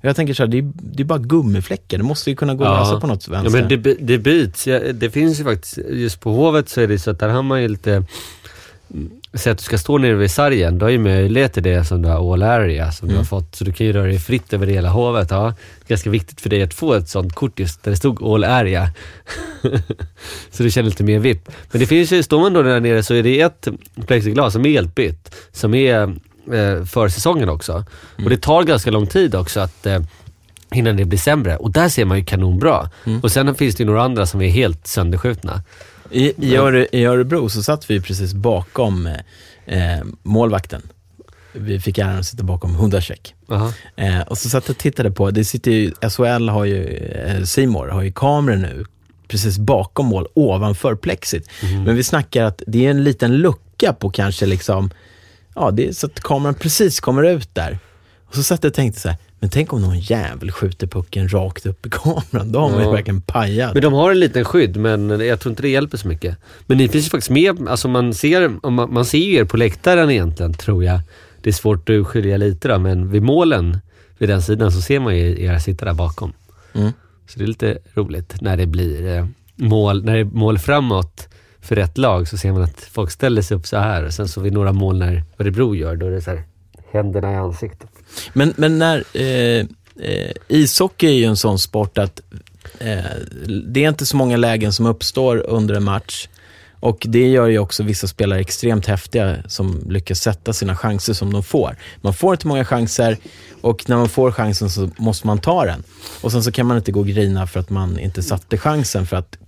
Jag tänker så här, det är, det är bara gummifläckar, det måste ju kunna gå att lösa på något Ja, vänster. men det, det byts. Ja, det finns ju faktiskt, just på Hovet så är det så att där har man ju lite... mm, Säg att du ska stå nere vid sargen, du har ju möjlighet till det som du har all area som du Mm. har fått. Så du kan ju röra dig fritt över hela Hovet. Ja, ganska viktigt för dig att få ett sånt kort just där det stod all area. så du känner lite mer vipp. Men det finns ju, står man då där nere så är det ett plexiglas som är helt bytt. Som är eh, för säsongen också. Och det tar ganska lång tid också att eh, innan det blir sämre. Och där ser man ju kanonbra. Och sen finns det ju några andra som är helt sönderskjutna. I, i, Öre, I Örebro så satt vi precis bakom eh, eh, målvakten. Vi fick äran att sitta bakom Hundacek. Aha. Eh, och så satt jag och tittade på, det sitter ju, SHL har ju, eh, Simor har ju kameror nu precis bakom mål, ovanför plexit. Men vi snackar att det är en liten lucka på kanske liksom, ja det är så att kameran precis kommer ut där. Och så satt jag och tänkte så här, men tänk om någon jävel skjuter pucken rakt upp i kameran, då har man ju Ja. verkligen pajat. Men de har en liten skydd, men jag tror inte det hjälper så mycket. Men ni finns ju faktiskt med, alltså man ser, man, man ser ju er på läktaren egentligen, tror jag. Det är svårt att skilja lite då, men vid målen, vid den sidan, så ser man ju er sitta där bakom. Mm. Så det är lite roligt när det blir eh, mål, när det är mål framåt för rätt lag, så ser man att folk ställer sig upp så här. Och sen så vid några mål när Örebro gör, då är det så här, händerna i ansiktet. Men, men när, eh, eh, ishockey är ju en sån sport att eh, det är inte så många lägen som uppstår under en match. Och det gör ju också vissa spelare extremt häftiga som lyckas sätta sina chanser som de får. Man får inte många chanser och när man får chansen så måste man ta den. Och sen så kan man inte gå och grina för att man inte satte chansen för att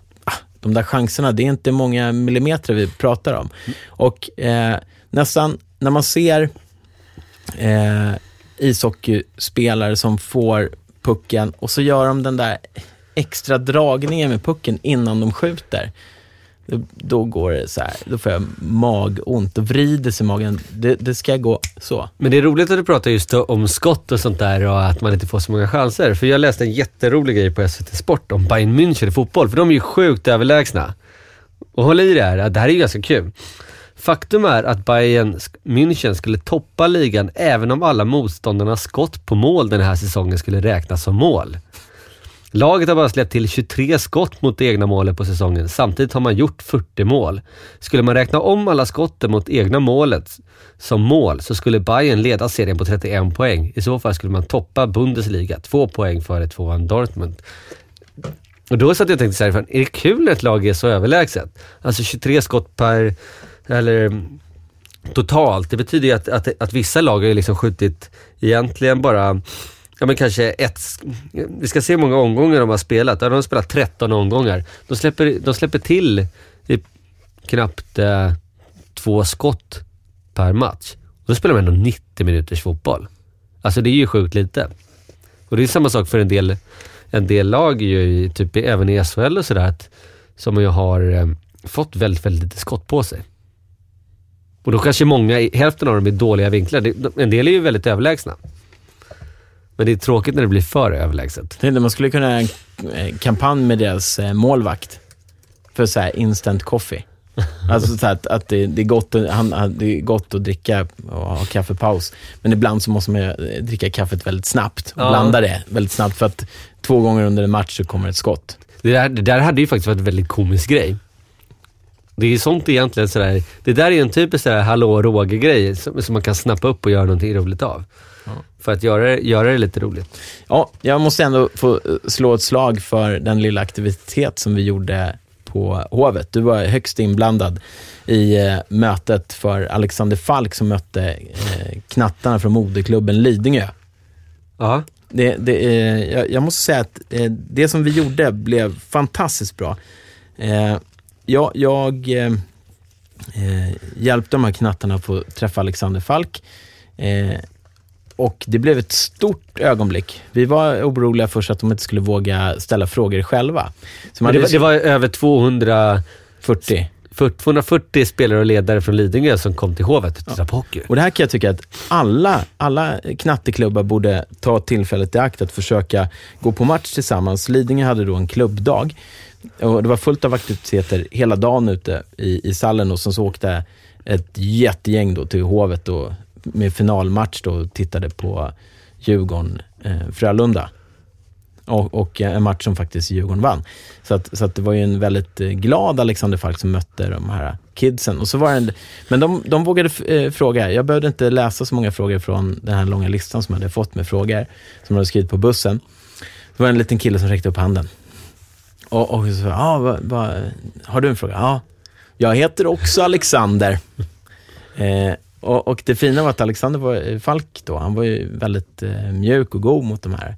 de där chanserna, det är inte många millimeter vi pratar om. Och eh, nästan när man ser eh, ishockeyspelare som får pucken och så gör de den där extra dragningen med pucken innan de skjuter. Då, går det så här, då får jag magont och vrider sig i magen. Det, det ska gå så. Men det är roligt att du pratar just om skott och sånt där och att man inte får så många chanser. För jag läste en jätterolig grej på SVT Sport om Bayern München i fotboll, för de är ju sjukt överlägsna. Och håll i det här, det här är ju ganska kul. Faktum är att Bayern München skulle toppa ligan även om alla motståndarnas skott på mål den här säsongen skulle räknas som mål. Laget har bara släppt till 23 skott mot det egna målet på säsongen. Samtidigt har man gjort 40 mål. Skulle man räkna om alla skotten mot egna målet som mål så skulle Bayern leda serien på 31 poäng. I så fall skulle man toppa Bundesliga, två poäng före tvåan Dortmund. Och då satt jag och tänkte så här, är det kul när ett lag är så överlägset? Alltså 23 skott per, eller totalt. Det betyder ju att, att, att vissa lag har ju liksom skjutit egentligen bara Ja men kanske ett, vi ska se hur många omgångar de har spelat. Ja, de har spelat 13 omgångar. De släpper, de släpper till i knappt eh, två skott per match. Då spelar de ändå 90 minuters fotboll. Alltså det är ju sjukt lite. Och det är samma sak för en del, en del lag, ju, i- typ även i SHL och sådär, som ju har eh, fått väldigt, väldigt lite skott på sig. Och då kanske många, hälften av dem är dåliga vinklar. En del är ju väldigt överlägsna. Men det är tråkigt när det blir för överlägset. Tänkte man skulle kunna ha en eh, kampanj med deras eh, målvakt för så instant coffee. Alltså så att, att det, det, är gott, att- han, det är gott att dricka och ha kaffepaus. Men ibland så måste man ju, eh, dricka kaffet väldigt snabbt och Ja. blanda det väldigt snabbt för att två gånger under en match så kommer ett skott. Det där, det där hade ju faktiskt varit en väldigt komisk grej. Det är ju sånt egentligen sådär, det där är en typisk sådär hallå Roger-grej som, som man kan snappa upp och göra någonting roligt av. För att göra, göra det lite roligt. Ja, jag måste ändå få eh, slå ett slag för den lilla aktivitet som vi gjorde på Hovet. Du var högst inblandad i eh, mötet för Alexander Falk som mötte eh, knattarna från moderklubben Lidingö. Ja. Det, det, eh, jag, jag måste säga att eh, det som vi gjorde blev fantastiskt bra. Eh, jag jag hjälpte de här knattarna att få träffa Alexander Falk. Och det blev ett stort ögonblick. Vi var oroliga först att de inte skulle våga ställa frågor själva. Så det, var, det var över 200, 40. 240 spelare och ledare från Lidingö som kom till Hovet och tittade på hockey. Och det här kan jag tycka att alla, alla knatteklubbar borde ta tillfället i akt att försöka gå på match tillsammans. Lidingö hade då en klubbdag och det var fullt av aktiviteter hela dagen ute i, i stallen och sen så åkte ett jättegäng då till Hovet och med finalmatch då och tittade på Djurgården-Frölunda. Eh, och, och eh, en match som faktiskt Djurgården vann. Så, att, så att det var ju en väldigt eh, glad Alexander Falk som mötte de här kidsen. Och så var det en, men de, de vågade eh, fråga. Jag behövde inte läsa så många frågor från den här långa listan som jag hade fått med frågor, som de hade skrivit på bussen. Det var en liten kille som räckte upp handen. Och, och så, ah, va, va, har du en fråga? Ja, jag heter också Alexander. Eh, och, och, det fina var att Alexander var, eh, Falk då, han var ju väldigt eh, mjuk och god mot de här.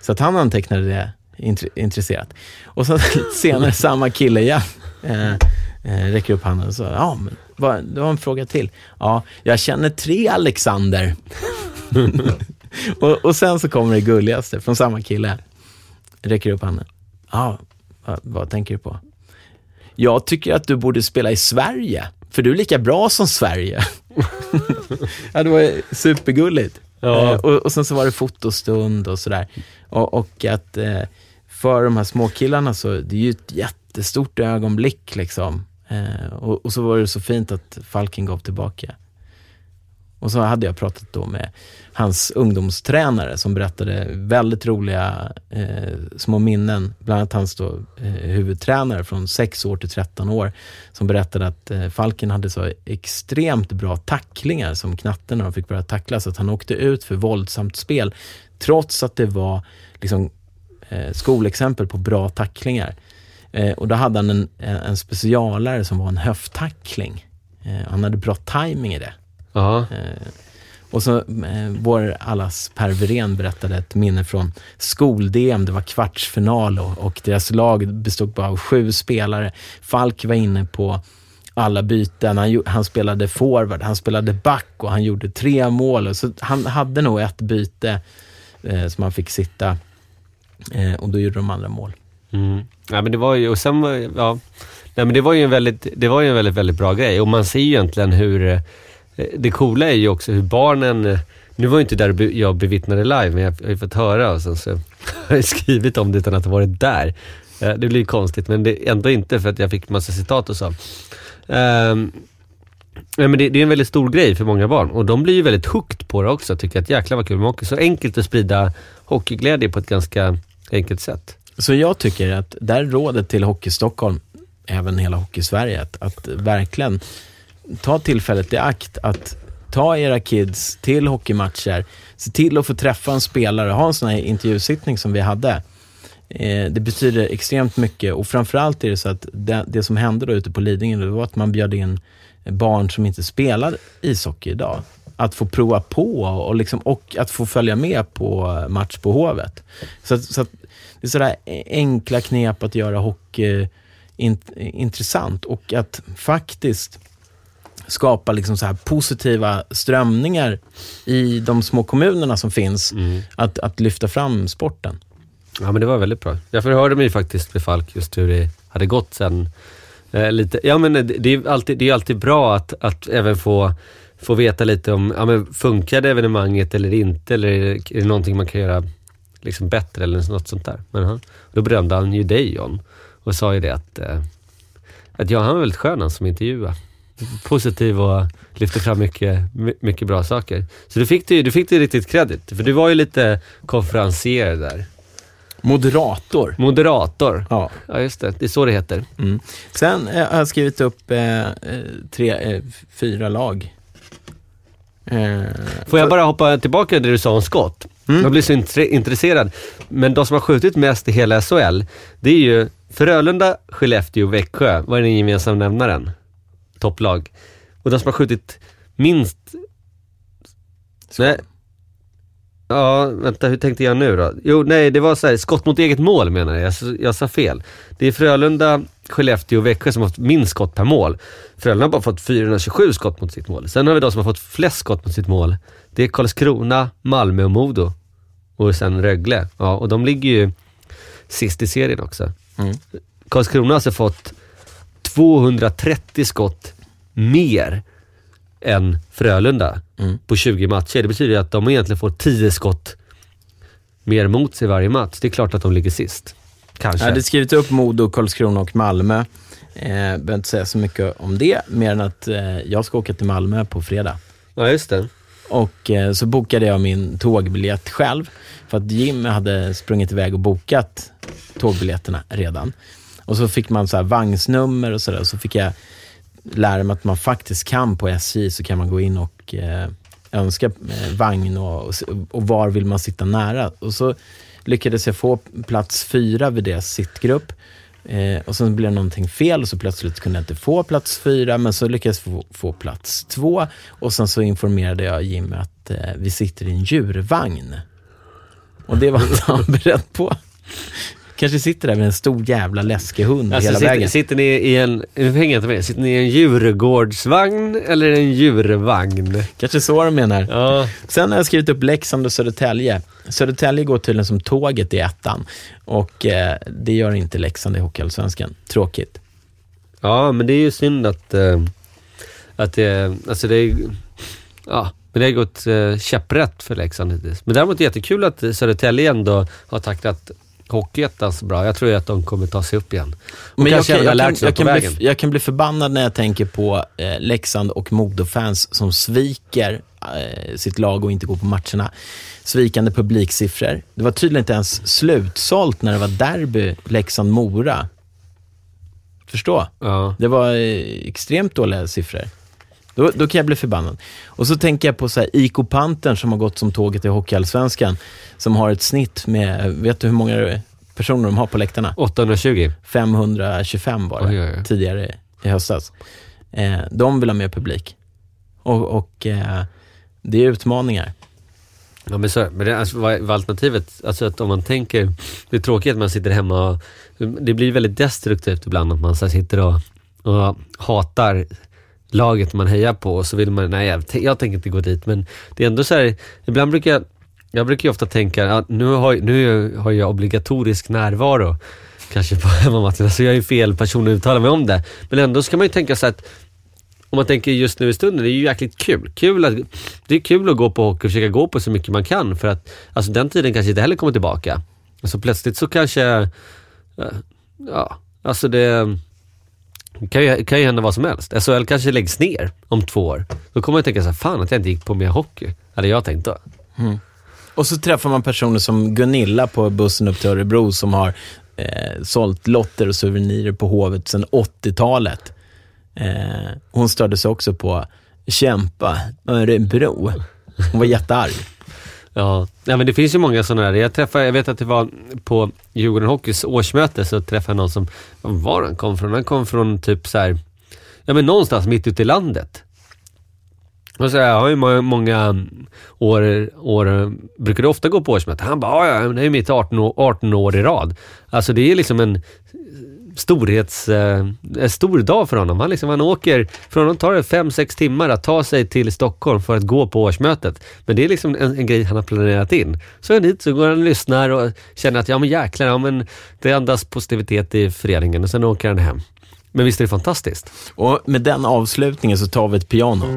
Så att han antecknade det int intresserat. Och så senare samma kille igen eh, eh, räcker upp handen och sa, ja, men vad, du har en fråga till. Ja, jag känner tre Alexander. och, och sen så kommer det gulligaste från samma kille. Räcker upp handen. Ja, vad, vad tänker du på? Jag tycker att du borde spela i Sverige, för du är lika bra som Sverige. ja, det var supergulligt. Ja. Eh, och, och sen så var det fotostund och sådär. Och, och att eh, för de här småkillarna så, det är ju ett jättestort ögonblick liksom. Eh, och, och, så var det så fint att Falken gav tillbaka. Och så hade jag pratat då med hans ungdomstränare som berättade väldigt roliga eh, små minnen. Bland annat hans då, eh, huvudtränare från 6 år till 13 år som berättade att eh, Falken hade så extremt bra tacklingar som knatten när de fick börja tackla så att han åkte ut för våldsamt spel trots att det var liksom, eh, skolexempel på bra tacklingar. Eh, och då hade han en, en specialare som var en höfttackling. Eh, han hade bra timing i det. Ja. Eh, och så eh, vår allas Per Wirén berättade ett minne från skol-DM. Det var kvartsfinal och, och deras lag bestod bara av sju spelare. Falk var inne på alla byten. Han, han, spelade forward, han spelade back och han gjorde tre mål. Så han hade nog ett byte eh, som han fick sitta eh, och då gjorde de andra mål. Mm. Ja, men det var ju, och sen, ja, nej, men det var ju en väldigt, det var ju en väldigt, väldigt bra grej och man ser ju egentligen hur Eh, det coola är ju också hur barnen... Eh, nu var ju inte där jag bevittnade live, men jag har ju fått höra och sen så har jag skrivit om det utan att ha varit där. Eh, det blir konstigt, men det ändå inte för att jag fick massa citat och så. Ehm, um, Ja, men det, det, är en väldigt stor grej för många barn och de blir ju väldigt hooked på det också. Tycker att jäklar vad kul med hockey. Så enkelt att sprida hockeyglädje på ett ganska enkelt sätt. Så jag tycker att där rådet till Hockey Stockholm, även hela Hockey-Sverige, att, att verkligen ta tillfället i akt att ta era kids till hockeymatcher. Se till att få träffa en spelare, ha en sån här intervjusittning som vi hade. Eh, det betyder extremt mycket och framförallt är det så att det, det som hände då ute på Lidingö, det var att man bjöd in barn som inte spelar ishockey idag. Att få prova på och, liksom, och att få följa med på match på Hovet. Så, så att, det är sådär enkla knep att göra hockey int, intressant och att faktiskt skapa liksom så här positiva strömningar i de små kommunerna som finns, mm. att, att lyfta fram sporten. Ja, men det var väldigt bra. Jag förhörde mig faktiskt med Falk just hur det hade gått sen. Eh, lite. Ja, men det, det, är alltid, det är alltid bra att, att även få, få veta lite om, ja, men funkade evenemanget eller inte? Eller är det, är det någonting man kan göra liksom bättre eller något sånt där? Men, då berömde han ju dig John och sa ju det att, eh, att ja, han var väldigt skön han som intervjuade positiv och lyfte fram mycket, mycket bra saker. Så du fick, du, du fick det riktigt kredit, för du var ju lite konferencier där. Moderator. Moderator. Ja. ja, just det. Det är så det heter. Mm. Sen eh, har jag skrivit upp eh, eh tre, eh, fyra lag. Eh, Får jag bara hoppa tillbaka till det du sa om skott? Mm. Jag blir så intresserad. Men de som har skjutit mest i hela SHL, det är ju Frölunda, Skellefteå och Växjö, vad är den gemensamma nämnaren? Topplag. Och de som har skjutit minst... Nej. Ja, vänta, hur tänkte jag nu då? Jo, nej, det var så här, skott mot eget mål menar jag. Jag, jag sa fel. Det är Frölunda, Skellefteå och Växjö som har fått minst skott per mål. Frölunda har bara fått 427 skott mot sitt mål. Sen har vi de som har fått flest skott mot sitt mål. Det är Karlskrona, Malmö och Modo. Och sen Rögle. Ja, och de ligger ju sist i serien också. Mm. Karlskrona har alltså fått 230 skott mer än Frölunda Mm. på 20 matcher. Det betyder att de egentligen får 10 skott mer mot sig varje match. Det är klart att de ligger sist. Kanske. Jag hade skrivit upp Modo, Karlskrona och Malmö. Eh, behöver inte säga så mycket om det, mer än att eh, jag ska åka till Malmö på fredag. Ja, just det. Och eh, så bokade jag min tågbiljett själv. För att Jim hade sprungit iväg och bokat tågbiljetterna redan. Och så fick man så här vagnsnummer och sådär. Så fick jag lära mig att man faktiskt kan på SJ, så kan man gå in och eh, önska eh, vagn och, och var vill man sitta nära. Och så lyckades jag få plats fyra vid deras sittgrupp. Eh, och sen blev det någonting fel och så plötsligt kunde jag inte få plats fyra, men så lyckades jag få, få plats två. Och sen så informerade jag Jimmy att eh, vi sitter i en djurvagn. Och det var inte han beredd på. Kanske sitter där med en stor jävla läskig hund Alltså, hela sitter, vägen. sitter ni i en, nu hänger inte med, sitter ni i en djurgårdsvagn eller en djurvagn? Kanske så de menar. Ja, Sen har jag skrivit upp Leksand och Södertälje. Södertälje går tydligen som tåget i ettan. Och eh, det gör inte Leksand i Hockeyallsvenskan. Tråkigt. ja men det är ju synd att, eh, att det, alltså det är, ja, men det har gått eh, käpprätt för Leksand hittills. Men däremot jättekul att Södertälje ändå har tacklat Hockeyettan så bra. Jag tror ju att de kommer ta sig upp igen. Och Men jag kanske har jag, lärt kan, jag, kan bli, jag kan bli förbannad när jag tänker på eh, Leksand och Modo-fans som sviker eh, sitt lag och inte går på matcherna. Svikande publiksiffror. Det var tydligen inte ens slutsålt när det var derby Leksand-Mora. Förstå? Ja. Det var eh, extremt dåliga siffror. Då, då kan jag bli förbannad. Och så tänker jag på så här, IK Pantern som har gått som tåget i Hockeyallsvenskan. Som har ett snitt med, vet du hur många personer de har på läktarna? 820. 525 var det Oj, oj, oj. tidigare i höstas. Eh, de vill ha mer publik. Och, och eh, det är utmaningar. Ja men så, men det, alltså, vad vad alternativet, alltså att om man tänker, det är tråkigt att man sitter hemma och, det blir väldigt destruktivt ibland att man så sitter och, och hatar laget man hejar på och så vill man, nej jag, jag tänker inte gå dit men det är ändå så här, ibland brukar jag, jag brukar ju ofta tänka att nu har, nu har jag obligatorisk närvaro kanske på hemmamatcherna så jag är ju fel person att uttala mig om det. Men ändå ska man ju tänka så att om man tänker just nu i stunden, det är ju jäkligt kul. kul att, det är kul att gå på hockey och försöka gå på så mycket man kan för att alltså, den tiden kanske inte heller kommer tillbaka. Så plötsligt så kanske, eh, ja, alltså det kan ju, kan ju hända vad som helst. SHL kanske läggs ner om två år. Då kommer man tänka så här, fan att jag inte gick på mer hockey. Hade jag tänkt då. Mm. Och så träffar man personer som Gunilla på bussen upp till Örebro som har eh, sålt lotter och souvenirer på Hovet sedan 80-talet. Eh, hon störde sig också på kämpa Örebro. Hon var jättearg. Ja, ja men det finns ju många sådana där. Jag träffade, jag vet att det var på Djurgården Hockeys årsmöte så träffade jag någon som, var han kom från? Han kom från typ så här, ja men någonstans mitt ute i landet. Och så här, jag har ju många, många år, år, brukar du ofta gå på årsmöte? Han bara, ja ja, det är mitt 18 år, 18 år i rad. Alltså det är liksom en storhets, eh, en stor dag för honom. Han, liksom, han åker, för honom tar det 5-6 timmar att ta sig till Stockholm för att gå på årsmötet. Men det är liksom en, en grej han har planerat in. Så är han dit, så går han och lyssnar och känner att ja men jäklar, ja, men det andas positivitet i föreningen och sen åker han hem. Men visst är det fantastiskt? Och med den avslutningen så tar vi ett piano.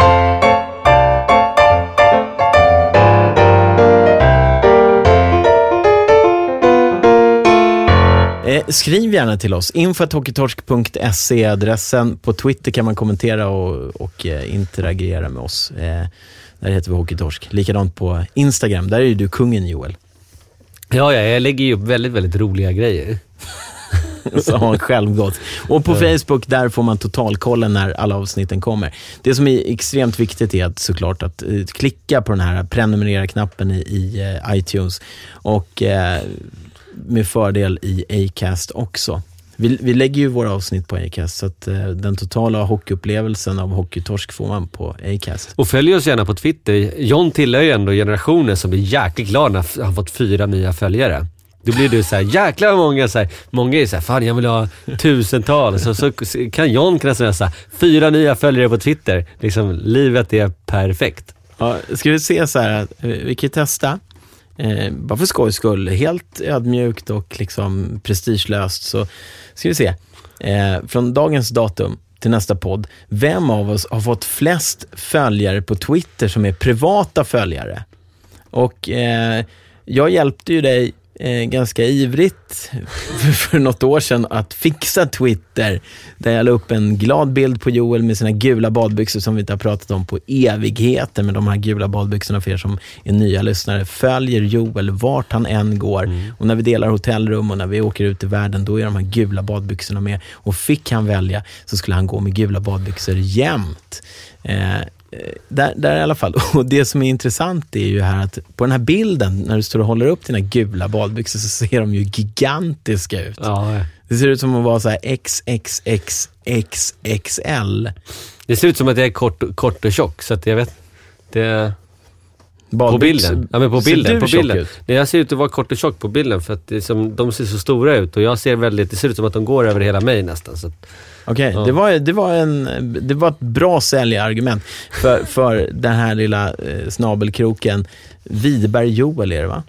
Eh, skriv gärna till oss. info.hockeytorsk.se är adressen. På Twitter kan man kommentera och, och eh, interagera med oss. Eh, där heter vi Hockeytorsk. Likadant på Instagram. Där är ju du kungen Joel. Ja, ja, jag lägger ju upp väldigt, väldigt roliga grejer. Så har han själv gått. Och på Facebook, där får man totalkollen när alla avsnitten kommer. Det som är extremt viktigt är att såklart att eh, klicka på den här prenumerera-knappen i, i eh, iTunes och eh, med fördel i Acast också. Vi, vi lägger ju våra avsnitt på Acast, så att eh, den totala hockeyupplevelsen av Hockeytorsk får man på Acast. Och följ oss gärna på Twitter. John tillhör ju ändå generationen som blir jäkligt glad när han fått fyra nya följare. Då blir du såhär, jäklar vad många så här, Många är såhär, fan jag vill ha tusentals. Så, så kan John kunna säga såhär, fyra nya följare på Twitter. Liksom, livet är perfekt. Ja, ska vi se så här, eh, vi kan testa. Eh, bara för skojs skull, helt ödmjukt och liksom prestigelöst så ska vi se. Eh, från dagens datum till nästa podd. Vem av oss har fått flest följare på Twitter som är privata följare? Och eh, jag hjälpte ju dig eh, ganska ivrigt för, för något år sedan att fixa Twitter. Där jag la upp en glad bild på Joel med sina gula badbyxor som vi inte har pratat om på evigheter. Med de här gula badbyxorna för er som är nya lyssnare. Följer Joel vart han än går. Mm. Och när vi delar hotellrum och när vi åker ut i världen, då är de här gula badbyxorna med. Och fick han välja så skulle han gå med gula badbyxor jämt. Eh, där, där i alla fall. Och det som är intressant är ju här att på den här bilden, när du står och håller upp dina gula badbyxor, så ser de ju gigantiska ut. Ja, Det ser ut som att vara så här XXXXXL. det ser ut som att jag är kort, kort och tjock, så att jag vet. Det... På Badbyxor- bilden. Ja, men på Ser bilden. du På tjock bilden. ut? Nej, jag ser ut att vara kort och tjock på bilden för att det som, de ser så stora ut och jag ser väldigt, det ser ut som att de går över hela mig nästan. Så att, Okej, Ja. det, var, det, var en, det var ett bra säljargument för, för den här lilla eh, snabelkroken. Widerberg Joel är det va?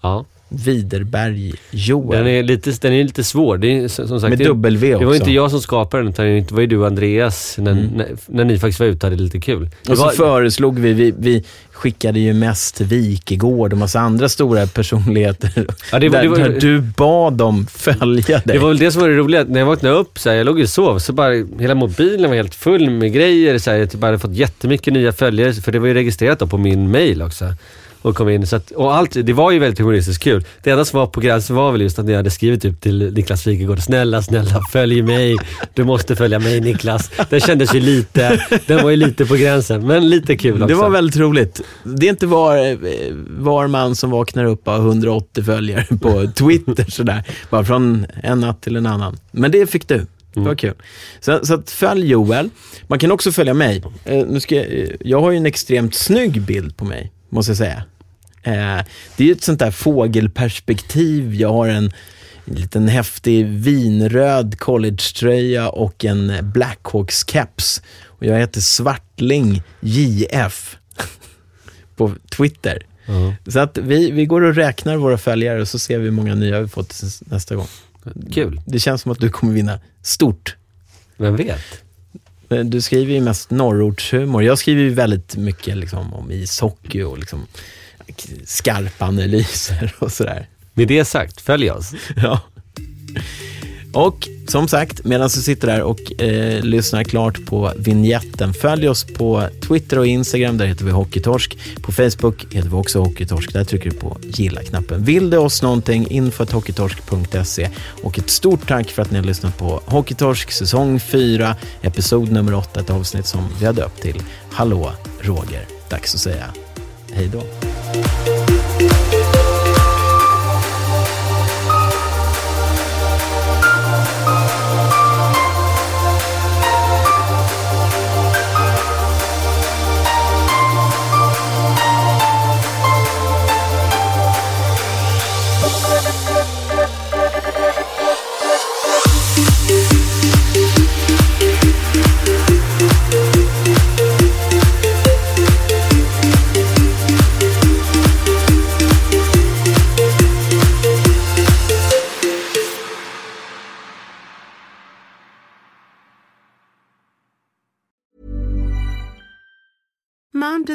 ja. Widerberg Joel. Den är lite, den är lite svår. Det är, som sagt, Med W också. det var inte jag som skapade den, utan det var ju du och Andreas när, när, när ni faktiskt var ute och hade lite kul. Det Mm. Och så var, föreslog vi, vi, vi skickade ju mest Wikegård och massa andra stora personligheter. Ja, det var- där, det var- där du bad dem följa dig. det var väl det som var det roliga. När jag vaknade upp, så här, jag låg och sov, så bara hela mobilen var helt full med grejer. Så här, jag typ hade fått jättemycket nya följare, för det var ju registrerat då på min mail också. Och kom in. Så att, och allt, det var ju väldigt humoristiskt kul. Det enda som var på gränsen var väl just att jag hade skrivit typ till Niklas Wikegård, snälla, snälla följ mig. Du måste följa mig Niklas. Den kändes ju lite, den var ju lite på gränsen, men lite kul också. Det var väldigt roligt. Det är inte var, var man som vaknar upp har 180 följare på Twitter sådär. Bara från en natt till en annan. Men det fick du. Det var kul. Så, så att följ Joel. Man kan också följa mig. Eh, nu ska jag, jag har ju en extremt snygg bild på mig, måste jag säga. Eh, det är ju ett sånt där fågelperspektiv. Jag har en, en liten häftig vinröd collegetröja och en Blackhawks-keps. Och jag heter Svartling JF på Twitter. Ja. Så att vi, vi går och räknar våra följare och så ser vi hur många nya vi fått nästa gång. Kul. Det känns som att du kommer vinna stort. Vem vet? Men Du skriver ju mest norrortshumor. Jag skriver ju väldigt mycket liksom, om ishockey och liksom, skarpa analyser och sådär. Med det sagt, följ oss. Ja. Och som sagt, medan du sitter där och eh, lyssnar klart på vignetten, följ oss på Twitter och Instagram, där heter vi Hockeytorsk. På Facebook heter vi också Hockeytorsk, där trycker du på gilla-knappen. Vill du oss någonting, info.hockeytorsk.se. Och ett stort tack för att ni har lyssnat på Hockeytorsk säsong 4, episod nummer 8, ett avsnitt som vi har döpt till Hallå Roger. Dags att säga hej då.